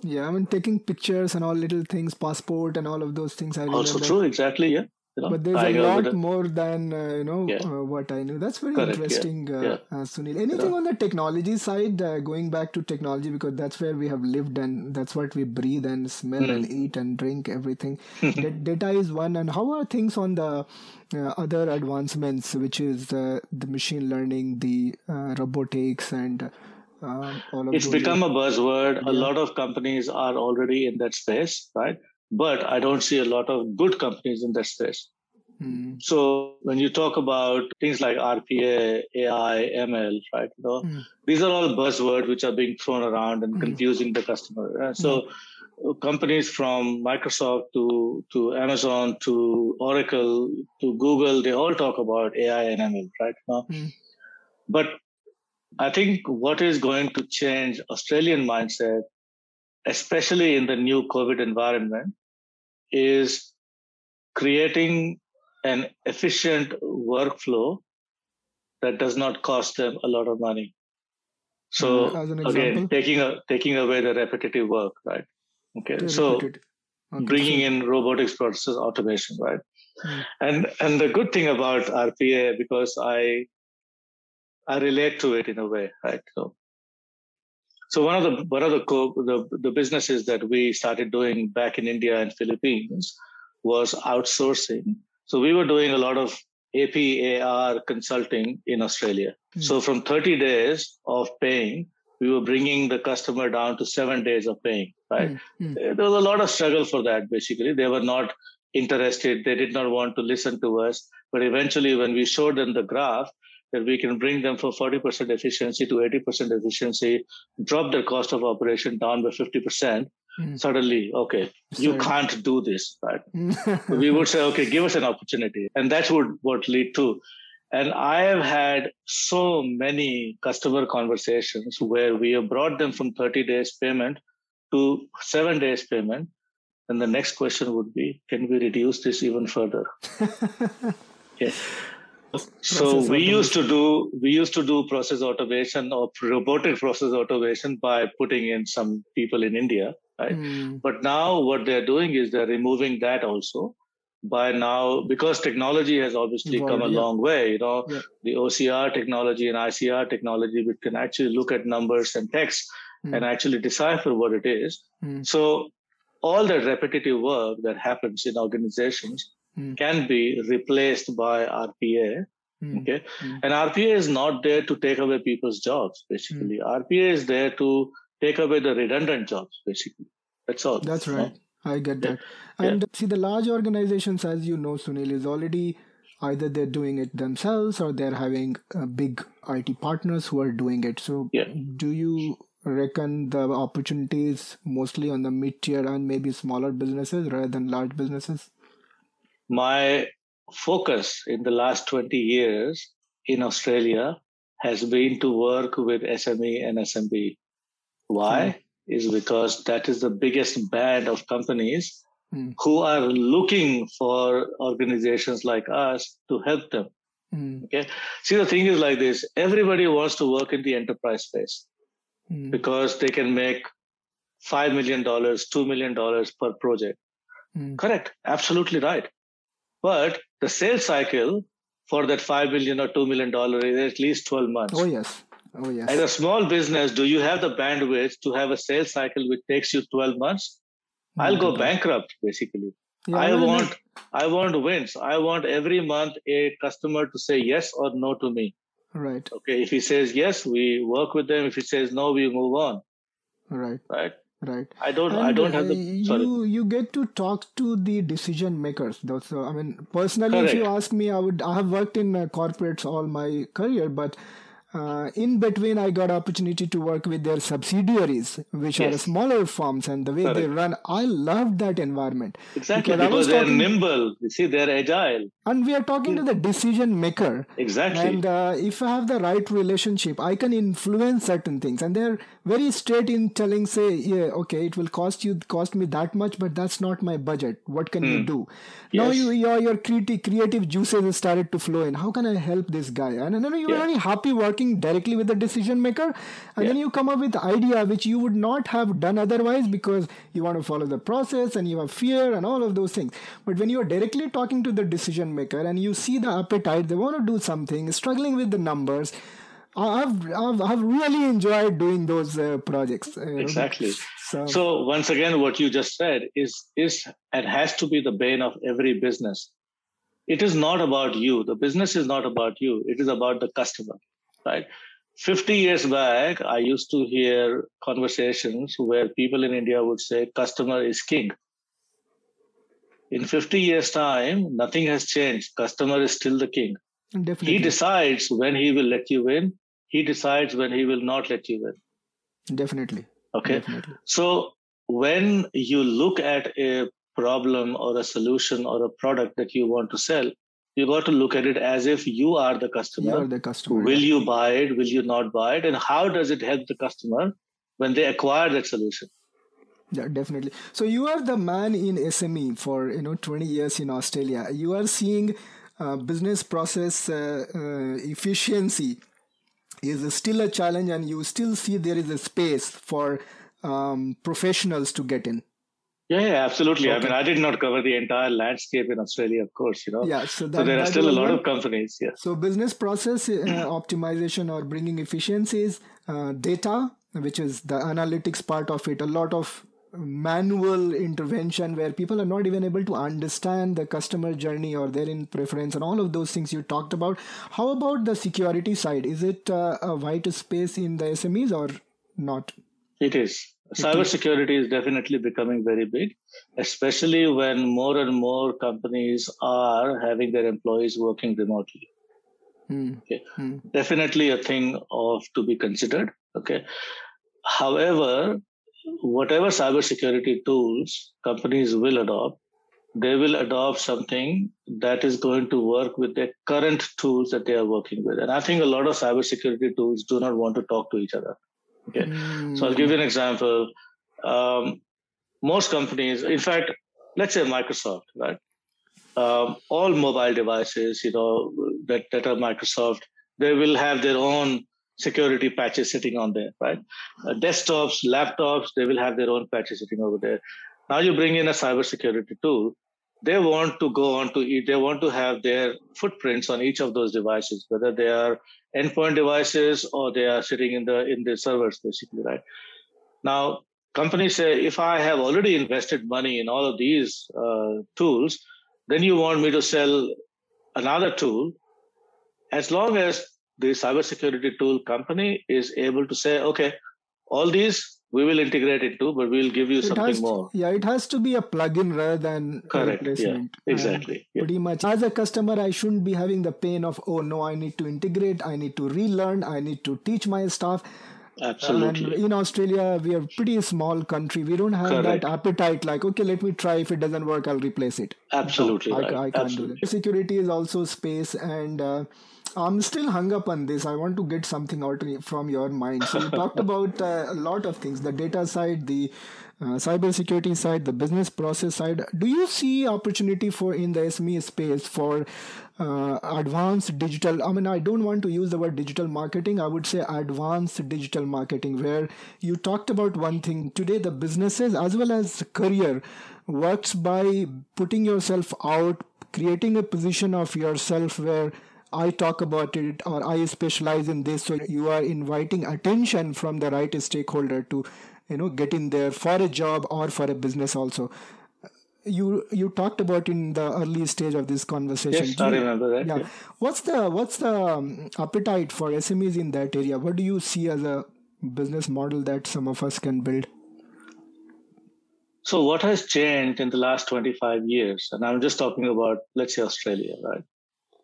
Yeah, I mean taking pictures and all little things, passport and all of those things. I also true, exactly. Yeah. You know, but there's a lot more than uh, you know yeah. uh, what I knew. That's very Correct, interesting, yeah. Uh, yeah. Uh, Sunil. Anything on the technology side? Uh, going back to technology because that's where we have lived and that's what we breathe and smell mm. and eat and drink everything. <laughs> data is one. And how are things on the uh, other advancements, which is the machine learning, the robotics, and um, it's become a buzzword. Yeah. A lot of companies are already in that space, right? But I don't see a lot of good companies in that space. Mm. So when you talk about things like RPA, AI, ML, right? You know, mm. these are all buzzwords which are being thrown around and mm. confusing the customer. So hmm. companies from Microsoft to to Amazon to Oracle to Google, they all talk about AI and ML, right? Now, hmm. but I think what is going to change Australian mindset, especially in the new COVID environment, is creating an efficient workflow that does not cost them a lot of money. So again, taking a, taking away the repetitive work, right? Okay, so okay, bringing in robotics process automation, right? Hmm. And and the good thing about RPA, because I I relate to it in a way, right? So, so one of the one of the co- the, the businesses that we started doing back in India and Philippines was outsourcing. So we were doing a lot of APAR consulting in Australia. Mm. So from 30 days of paying, we were bringing the customer down to seven days of paying. Right? Mm. Mm. There was a lot of struggle for that. Basically, they were not interested. They did not want to listen to us. But eventually, when we showed them the graph, that we can bring them from 40% efficiency to 80% efficiency, drop their cost of operation down by 50%. Mm. Suddenly, okay, Sorry. you can't do this, right? <laughs> we would say, okay, give us an opportunity. And that's what, what lead to. And I have had so many customer conversations where we have brought them from 30 days payment to seven days payment. And the next question would be, can we reduce this even further? <laughs> yeah so we used to do we used to do process automation or robotic process automation by putting in some people in india right mm. but now what they're doing is they're removing that also by now because technology has obviously come a yeah. long way you know yeah. the ocr technology and icr technology which can actually look at numbers and text mm. and actually decipher what it is mm. so all that repetitive work that happens in organizations mm. can be replaced by RPA. Mm. Okay. Mm. And RPA is not there to take away people's jobs, basically. Hmm. RPA is there to take away the redundant jobs, basically. That's all. That's right. I get that. Yeah. And yeah. see, the large organizations, as you know, Sunil, is already either they're doing it themselves or they're having uh, big IT partners who are doing it. So, yeah. do you reckon the opportunities mostly on the mid tier and maybe smaller businesses rather than large businesses? My focus in the last 20 years in Australia has been to work with SME and SMB. Why? Mm. Is because that is the biggest band of companies mm. who are looking for organizations like us to help them. Mm. Okay. See, the thing is like this everybody wants to work in the enterprise space hmm. because they can make $5 million, $2 million per project. Hmm. Correct. Absolutely right. But the sales cycle for that five million or two million dollar is at least twelve months. Oh yes. Oh yes. As a small business, do you have the bandwidth to have a sales cycle which takes you twelve months? Mm-hmm. I'll go bankrupt basically. Yeah, I want I want wins. I want every month a customer to say yes or no to me. Right. Okay. If he says yes, we work with them. If he says no, we move on. Right. Right right i don't and i don't have the sorry. you you get to talk to the decision makers though so i mean personally Correct. if you ask me i would i have worked in uh, corporates all my career but uh, in between i got opportunity to work with their subsidiaries which yes. are smaller firms and the way Correct. they run i loved that environment exactly because, because they're talking, nimble you see they're agile and we are talking to the decision maker exactly and uh, if i have the right relationship i can influence certain things and they're very straight in telling say yeah okay it will cost you cost me that much but that's not my budget what can mm. you hmm. do yes. now you your your creative creative juices started to flow in how can i help this guy and then you're yeah. very happy working working directly with the decision maker and yeah. then you come up with idea which you would not have done otherwise because you want to follow the process and you have fear and all of those things but when you are directly talking to the decision maker and you see the appetite they want to do something struggling with the numbers I've, I've, I've really enjoyed doing those uh, projects. Uh, exactly. So, so once again, what you just said is is it has to be the bane of every business. It is not about you. The business is not about you. It is about the customer, right? 50 years back, I used to hear conversations where people in India would say, customer is king. In 50 years' time, nothing has changed. Customer is still the king. Definitely. He decides when he will let you in. He decides when he will not let you in. Definitely. Okay. Definitely. So when you look at a problem or a solution or a product that you want to sell, you got to look at it as if you are the customer. You are the customer. Will yeah. you buy it? Will you not buy it? And how does it help the customer when they acquire that solution? Yeah, definitely. So you are the man in SME for you know 20 years in Australia. You are seeing uh, business process uh, uh, efficiency is still a challenge, and you still see there is a space for um, professionals to get in. Yeah, yeah, absolutely. Okay. I mean, I did not cover the entire landscape in Australia, of course, you know. Yeah, so, that, so there are still a lot of companies. Yeah. So business process uh, optimization or bringing efficiencies, uh, data, which is the analytics part of it. A lot of manual intervention where people are not even able to understand the customer journey or their in preference and all of those things you talked about how about the security side is it uh, a white space in the smes or not it is cyber security is definitely becoming very big especially when more and more companies are having their employees working remotely mm. okay mm. definitely a thing of to be considered okay however whatever cybersecurity tools companies will adopt, they will adopt something that is going to work with their current tools that they are working with. And I think a lot of cybersecurity tools do not want to talk to each other. Okay. Mm. So I'll give you an example. Um, most companies, in fact, let's say Microsoft, right? Um, all mobile devices, you know, that, that are Microsoft, they will have their own security patches sitting on there, right? Uh, desktops, laptops, they will have their own patches sitting over there. Now you bring in a cybersecurity tool. They want to go on to they want to have their footprints on each of those devices, whether they are endpoint devices or they are sitting in the in the servers, basically, right? Now companies say, if I have already invested money in all of these uh, tools, then you want me to sell another tool as long as the cybersecurity tool company is able to say, okay, all these we will integrate it too, but we'll give you it something to, more. Yeah, it has to be a plugin rather than correct. Yeah, exactly. Yeah. Pretty much. As a customer, I shouldn't be having the pain of oh no, I need to integrate, I need to relearn, I need to teach my staff. Absolutely. And in Australia, we are pretty small country. We don't have Correct. that appetite. Like, okay, let me try. If it doesn't work, I'll replace it. Absolutely, no, right. I, I, can't Absolutely. do that. Security is also space, and uh, I'm still hung up on this. I want to get something out from your mind. So you <laughs> talked about uh, a lot of things: the data side, the uh, cybersecurity side, the business process side. Do you see opportunity for in the SME space for uh, advanced digital? I mean, I don't want to use the word digital marketing. I would say advanced digital marketing, where you talked about one thing today. The businesses as well as career works by putting yourself out, creating a position of yourself where I talk about it or I specialize in this. So you are inviting attention from the right stakeholder to, you know, get in there for a job or for a business also. You you talked about in the early stage of this conversation. Yes, I remember that. Yeah. yeah. What's the what's the um, appetite for SMEs in that area? What do you see as a business model that some of us can build? So what has changed in the last 25 years, and I'm just talking about, let's say Australia, right,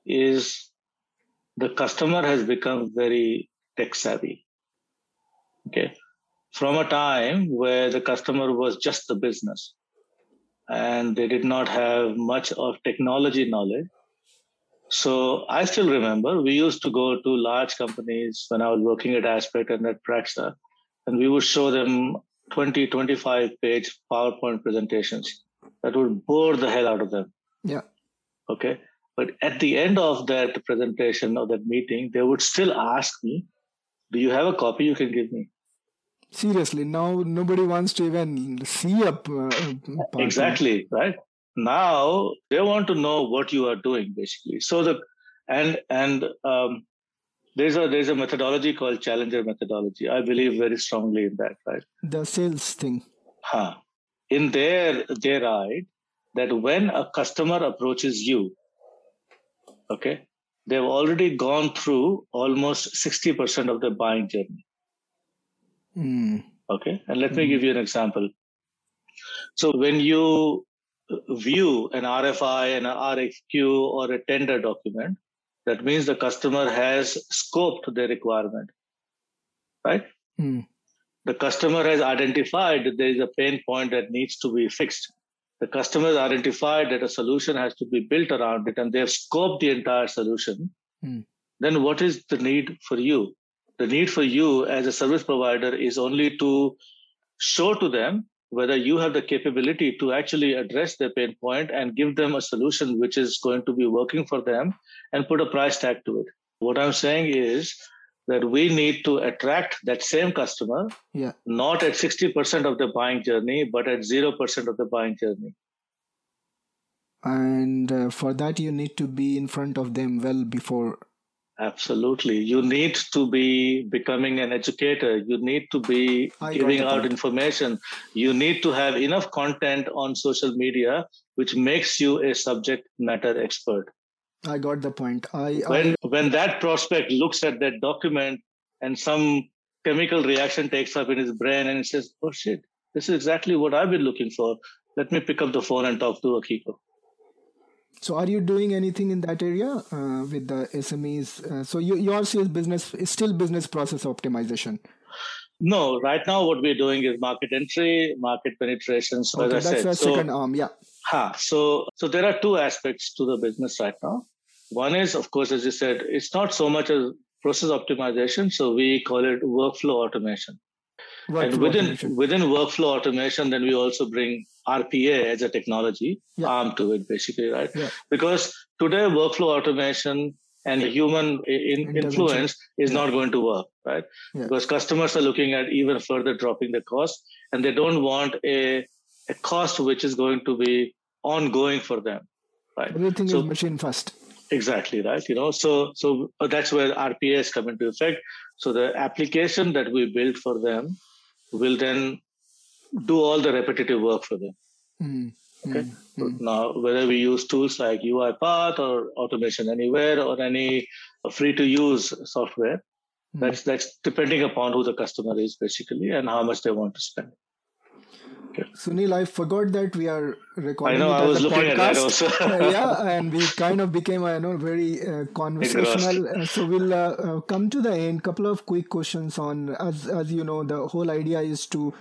is the customer has become very tech savvy. Okay. From a time where the customer was just the business and they did not have much of technology knowledge. So I still remember we used to go to large companies when I was working at Aspect and at Praxa, and we would show them 20, 25 page PowerPoint presentations that would bore the hell out of them. Yeah. Okay. But at the end of that presentation or that meeting, they would still ask me, Do you have a copy you can give me? Seriously, now nobody wants to even see a. Uh, exactly, right? Now they want to know what you are doing, basically. So the and and um, there's a there's a methodology called challenger methodology. I believe very strongly in that, right? The sales thing. Huh. In there, they write that when a customer approaches you, okay, they've already gone through almost 60% of the buying journey. Mm. Okay, and let mm. me give you an example. So when you view an RFI, and an RFQ, or a tender document, that means the customer has scoped their requirement, right? Hmm. The customer has identified that there is a pain point that needs to be fixed. The customer identified that a solution has to be built around it and they have scoped the entire solution. Hmm. Then what is the need for you? The need for you as a service provider is only to show to them whether you have the capability to actually address their pain point and give them a solution which is going to be working for them and put a price tag to it. What I'm saying is that we need to attract that same customer, yeah. not at 60% of the buying journey, but at 0% of the buying journey. And uh, for that, you need to be in front of them well before Absolutely. You need to be becoming an educator. You need to be I giving out point. information. You need to have enough content on social media, which makes you a subject matter expert. I got the point. I, when, I... when that prospect looks at that document and some chemical reaction takes up in his brain and he says, oh shit, this is exactly what I've been looking for. Let me pick up the phone and talk to Akiko. So, are you doing anything in that area uh, with the SMEs? Uh, so, you, your sales business is still business process optimization. No, right now what we're doing is market entry, market penetration. So okay, as I that's said, so, second arm, yeah. Ha, so so there are two aspects to the business right now. One is, of course, as you said, it's not so much a process optimization. So we call it workflow automation. Workflow and within automation. within workflow automation, then we also bring RPA as a technology yeah. arm to it, basically, right? Yeah. Because today workflow automation and human in, influence is yeah. not going to work, right? Because customers are looking at even further dropping the cost, and they don't want a a cost which is going to be ongoing for them, right? Everything so, is machine first. Exactly right. You know, so so that's where RPAs come into effect. So the application that we build for them will then do all the repetitive work for them. Mm, okay. Mm, so now, whether we use tools like UiPath or Automation Anywhere or any free to use software, mm. that's that's depending upon who the customer is basically and how much they want to spend. Okay. Sunil, I forgot that we are recording. I know. I was looking podcast. at that also. <laughs> uh, yeah, and we kind of became, I know, very uh, conversational. Uh, so we'll uh, uh, come to the end. Couple of quick questions on, as as you know, the whole idea is to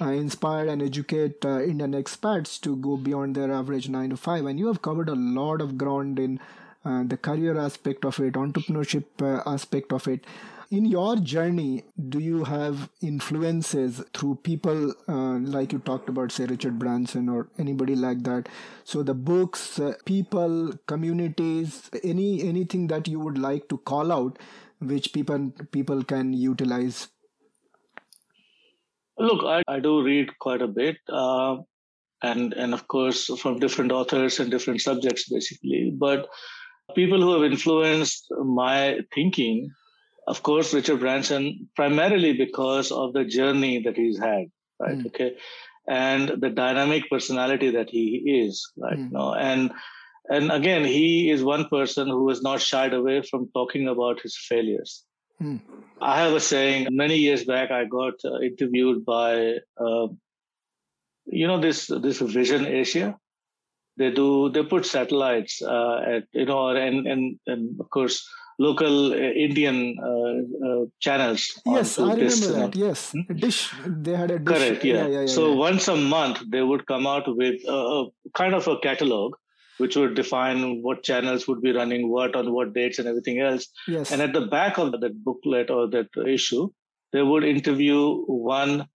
uh, inspire and educate Indian expats to go beyond their average nine to five. And you have covered a lot of ground in the career aspect of it, entrepreneurship aspect of it in your journey, do you have influences through people uh, like you talked about, say Richard Branson or anybody like that? So the books, uh, people, communities, any anything that you would like to call out, which people people can utilize. Look, I, I do read quite a bit. Uh, and and of course from different authors and different subjects basically but people who have influenced my thinking of course, Richard Branson, primarily because of the journey that he's had, right? Mm. Okay. And the dynamic personality that he is, right? Mm. Know, and and again, he is one person who has not shied away from talking about his failures. Mm. I have a saying many years back, I got uh, interviewed by, uh, you know, this this Vision Asia. They do they put satellites uh, at you know, and and and of course local uh, Indian uh, uh, channels. Yes, I remember this, that. Yes, hmm? dish. They had a dish. Correct. Yeah. yeah, yeah, yeah so once a month, they would come out with a, a kind of a catalog which would define what channels would be running what on what dates and everything else. Yes. And at the back of that booklet or that issue, they would interview one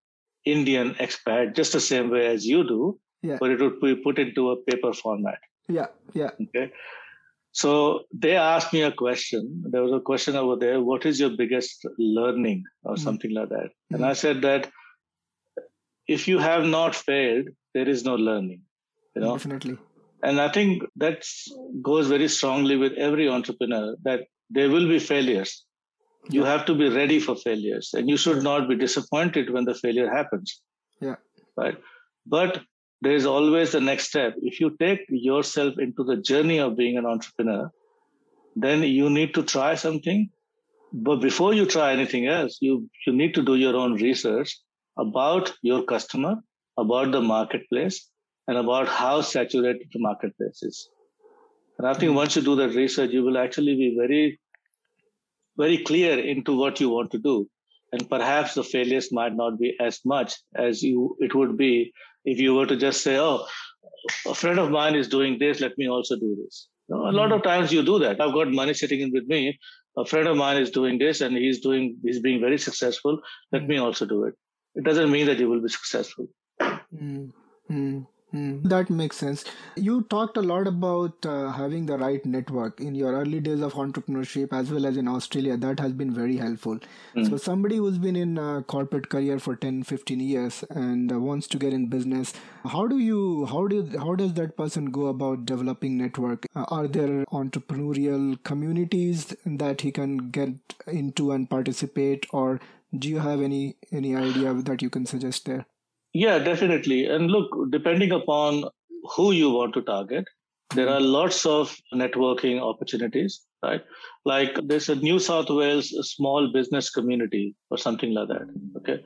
Indian expat just the same way as you do, yeah. but it would be put into a paper format. Yeah, yeah. Okay. So they asked me a question. There was a question over there. What is your biggest learning, or mm. something like that? And I said that if you have not failed, there is no learning. You know, definitely. And I think that goes very strongly with every entrepreneur that there will be failures. You have to be ready for failures, and you should not be disappointed when the failure happens. Yeah. Right. But there is always the next step. If you take yourself into the journey of being an entrepreneur, then you need to try something. But before you try anything else, you, you need to do your own research about your customer, about the marketplace, and about how saturated the marketplace is. And I think once you do that research, you will actually be very, very clear into what you want to do. And perhaps the failures might not be as much as you it would be if you were to just say, oh, a friend of mine is doing this, let me also do this. You know, a lot of hmm. times you do that. I've got money sitting in with me. A friend of mine is doing this and he's doing, he's being very successful. Let mm. me also do it. It doesn't mean that you will be successful. Mm. Mm, that makes sense. You talked a lot about uh, having the right network in your early days of entrepreneurship as well as in Australia. That has been very helpful. Mm. So, somebody who's been in a corporate career for 10, 15 years and uh, wants to get in business, how do you, how do, how does that person go about developing network? Uh, are there entrepreneurial communities that he can get into and participate or do you have any any idea that you can suggest there? Yeah, definitely. And look, depending upon who you want to target, there are lots of networking opportunities, right? Like there's a New South Wales small business community or something like that. Okay.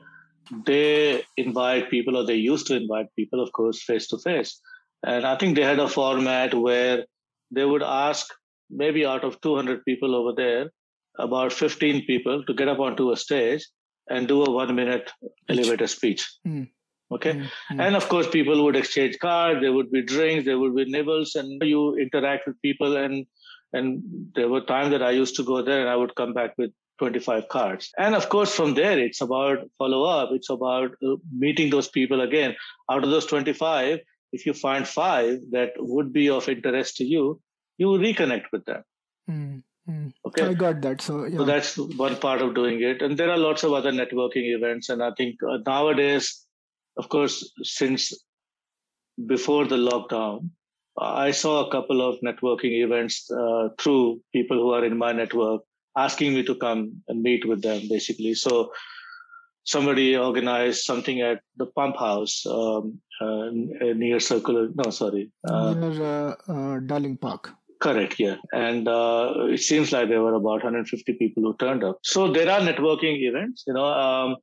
They invite people, or they used to invite people, of course, face to face. And I think they had a format where they would ask maybe out of 200 people over there, about 15 people to get up onto a stage and do a one minute elevator speech. Mm. Okay. Mm-hmm. And of course, people would exchange cards, there would be drinks, there would be nibbles, and you interact with people. And, and there were times that I used to go there and I would come back with 25 cards. And of course, from there, it's about follow up. It's about uh, meeting those people again. Out of those 25, if you find five that would be of interest to you, you reconnect with them. Mm-hmm. Okay. I got that. So, yeah. so that's one part of doing it. And there are lots of other networking events. And I think uh, nowadays, of course, since before the lockdown, I saw a couple of networking events uh, through people who are in my network asking me to come and meet with them, basically. So somebody organized something at the pump house um, uh, near Circular. No, sorry. Uh, near uh, uh, Darling Park. Correct, yeah. And uh, it seems like there were about 150 people who turned up. So there are networking events. You know, um,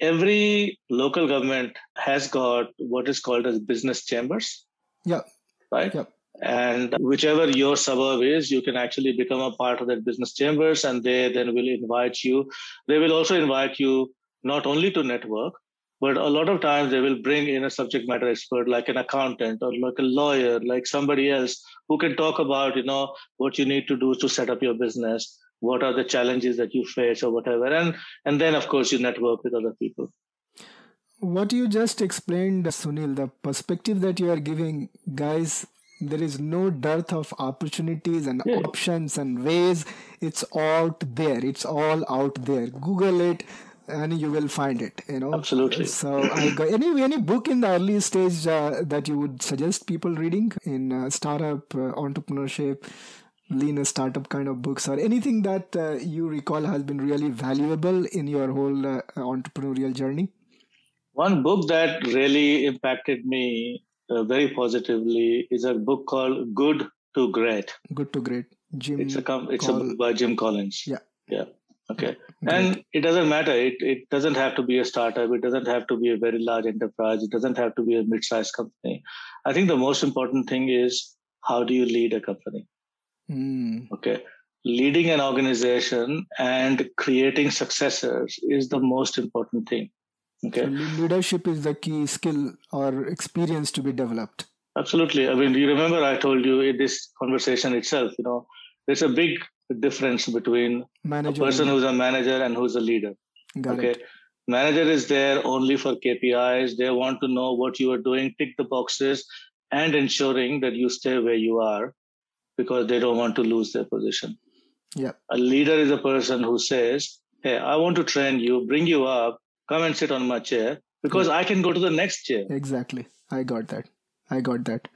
every local government has got what is called as business chambers. Yeah. Right? Yeah. And whichever your suburb is, you can actually become a part of that business chambers and they then will invite you. They will also invite you not only to network, but a lot of times they will bring in a subject matter expert like an accountant or like a lawyer, like somebody else who can talk about, you know, what you need to do to set up your business what are the challenges that you face or whatever. And and then of course you network with other people. What you just explained sunil the perspective that you are giving guys there is no dearth of opportunities and yeah. options and ways. It's out there. It's all out there. Google it and you will find it you know? Absolutely. So any any book in the early stage uh, that you would suggest people reading in uh, startup uh, entrepreneurship lean startup kind of books or anything that uh, you recall has been really valuable in your whole uh, entrepreneurial journey? One book that really impacted me uh, very positively is a book called Good to Great. Good to Great. Jim. It's a com- it's Col- a book by Jim Collins. Yeah. Yeah. Okay. Great. And it doesn't matter. It it doesn't have to be a startup. It doesn't have to be a very large enterprise. It doesn't have to be a mid-sized company. I think the most important thing is how do you lead a company? Mm. Okay. Leading an organization and creating successors is the most important thing. Okay. So leadership is the key skill or experience to be developed. Absolutely. I mean, you remember I told you in this conversation itself, you know, there's a big difference between manager a person who's a manager and who's a leader. Got okay. It. Manager is there only for KPIs. They want to know what you are doing, tick the boxes, and ensuring that you stay where you are because they don't want to lose their position. Yeah. A leader is a person who says, Hey, I want to train you, bring you up, come and sit on my chair because I can go to the next chair. Exactly. I got that. I got that.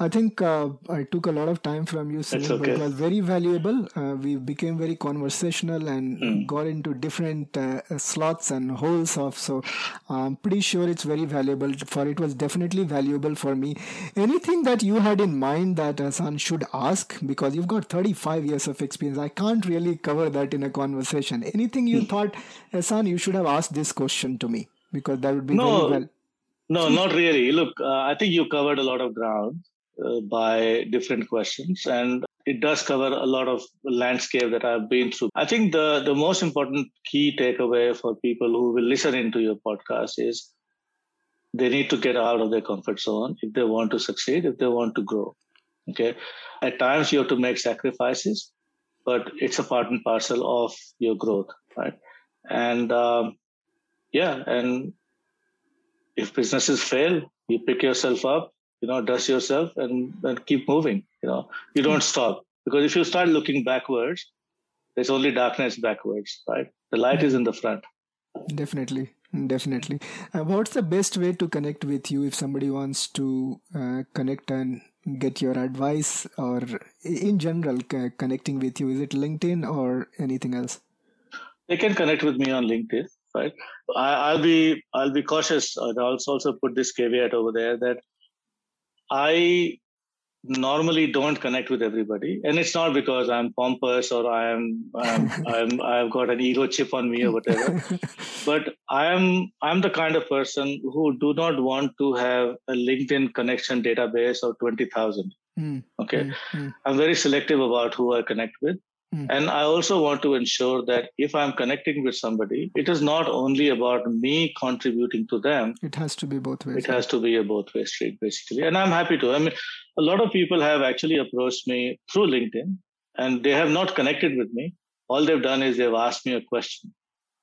I think uh, I took a lot of time from you, Sunil, okay. but it was very valuable. Uh, we became very conversational and Mm. got into different uh, slots and holes of. So I'm pretty sure it's very valuable. For it was definitely valuable for me. Anything that you had in mind that Ehsan should ask because you've got 35 years of experience. I can't really cover that in a conversation. Anything you thought, Ehsan, you should have asked this question to me because that would be No. very well. No, not really. Look, uh, I think you covered a lot of ground uh, by different questions, and it does cover a lot of landscape that I've been through. I think the the most important key takeaway for people who will listen into your podcast is they need to get out of their comfort zone if they want to succeed, if they want to grow. Okay, at times you have to make sacrifices, but it's a part and parcel of your growth, right? And um, yeah, and if businesses fail, you pick yourself up, you know, dust yourself and, and keep moving. You know, you don't stop because if you start looking backwards, there's only darkness backwards, right? The light is in the front. Definitely, definitely. Uh, what's the best way to connect with you if somebody wants to uh, connect and get your advice or in general c- connecting with you? Is it LinkedIn or anything else? They can connect with me on LinkedIn, right? I, I'll be I'll be cautious. and I'll also put this caveat over there that I normally don't connect with everybody, and it's not because I'm pompous or I'm I'm, <laughs> I'm I've got an ego chip on me or whatever. <laughs> but I am I'm the kind of person who do not want to have a LinkedIn connection database of twenty thousand. Mm, Okay, mm, mm, I'm very selective about who I connect with. Mm. And I also want to ensure that if I'm connecting with somebody, it is not only about me contributing to them, It has to be both ways. it has to be a both way street, basically. And I'm happy to. I mean, a lot of people have actually approached me through LinkedIn and they have not connected with me. All they've done is they've asked me a question.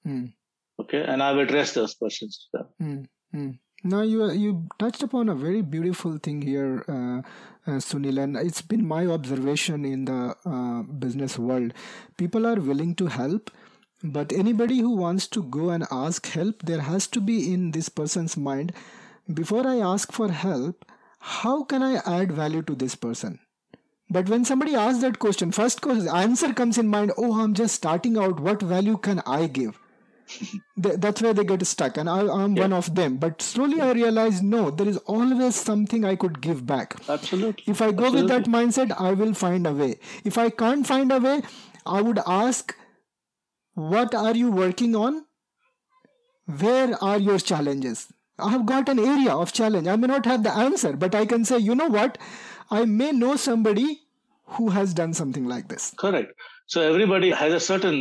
Mm, Okay. And I've addressed those questions to them. mm. Now you you touched upon a very beautiful thing here, uh, Sunil, and it's been my observation in the uh, business world. People are willing to help, but anybody who wants to go and ask help, there has to be in this person's mind. Before I ask for help, how can I add value to this person? But when somebody asks that question, first question, answer comes in mind. Oh, I'm just starting out. What value can I give? Th- that's where they get stuck and I, i'm Yeah. one of them. But slowly i realized no there is always something i could give back. Absolutely. if i go with that mindset i will find a way. If i can't find a way i would ask what are you working on? Where are your challenges? I have got an area of challenge. I may not have the answer but i can say you know what? I may know somebody who has done something like this. Correct. So everybody has a certain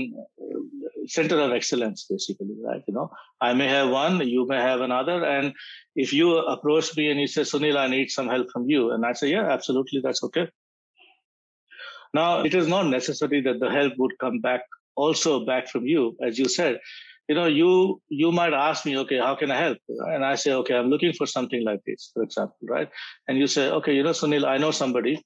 center of excellence, basically, right? You know, I may have one, you may have another, and if you approach me and you say, "Sunil, I need some help from you," and I say, "Yeah, absolutely, that's okay." Now, it is not necessary that the help would come back also back from you, as you said. You know, you you might ask me, "Okay, how can I help?" And I say, "Okay, I'm looking for something like this, for example, right?" And you say, "Okay, you know, Sunil, I know somebody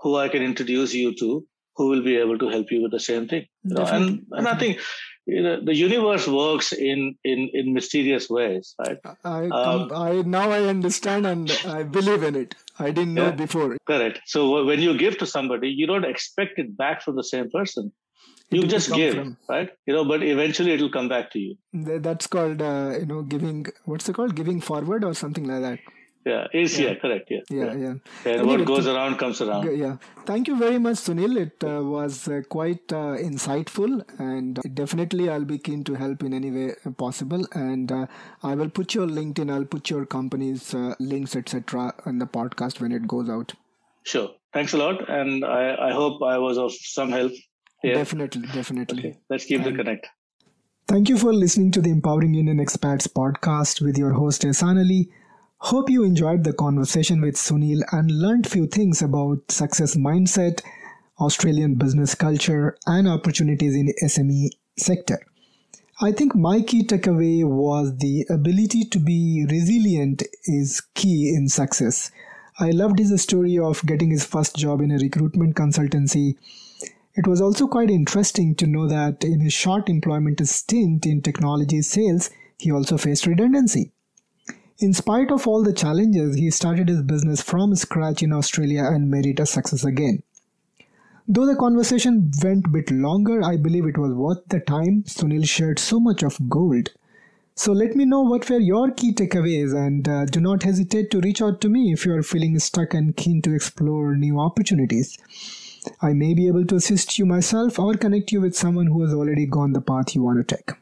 who I can introduce you to." who will be able to help you with the same thing. You know, and, and I think you know, the universe works in, in, in mysterious ways, right? I, Um, I now I understand and I believe in it. I didn't know Yeah. before. Correct. So when you give to somebody, you don't expect it back from the same person. You just give, from- right? You know, but eventually it will come back to you. That's called uh, you know giving. What's it called? Giving forward or something like that. Yeah, is Yeah. yeah, correct. Yeah, Yeah, yeah. And Anyway, what goes around comes around. Yeah. Thank you very much, Sunil. It uh, was uh, quite uh, insightful, and definitely I'll be keen to help in any way possible. And uh, I will put your LinkedIn, I'll put your company's uh, links, etc., in the podcast when it goes out. Sure. Thanks a lot, and I, I hope I was of some help. Yeah. Definitely, definitely. Okay. Let's keep the connect. Thank you for listening to the Empowering Indian Expats podcast with your host Ehsan Ali. Hope you enjoyed the conversation with Sunil and learned few things about success mindset, Australian business culture, and opportunities in SME sector. I think my key takeaway was the ability to be resilient is key in success. I loved his story of getting his first job in a recruitment consultancy. It was also quite interesting to know that in his short employment stint in technology sales, he also faced redundancy. In spite of all the challenges, he started his business from scratch in Australia and made it a success again. Though the conversation went a bit longer, I believe it was worth the time. Sunil shared so much of gold. So let me know what were your key takeaways and uh, do not hesitate to reach out to me if you are feeling stuck and keen to explore new opportunities. I may be able to assist you myself or connect you with someone who has already gone the path you want to take.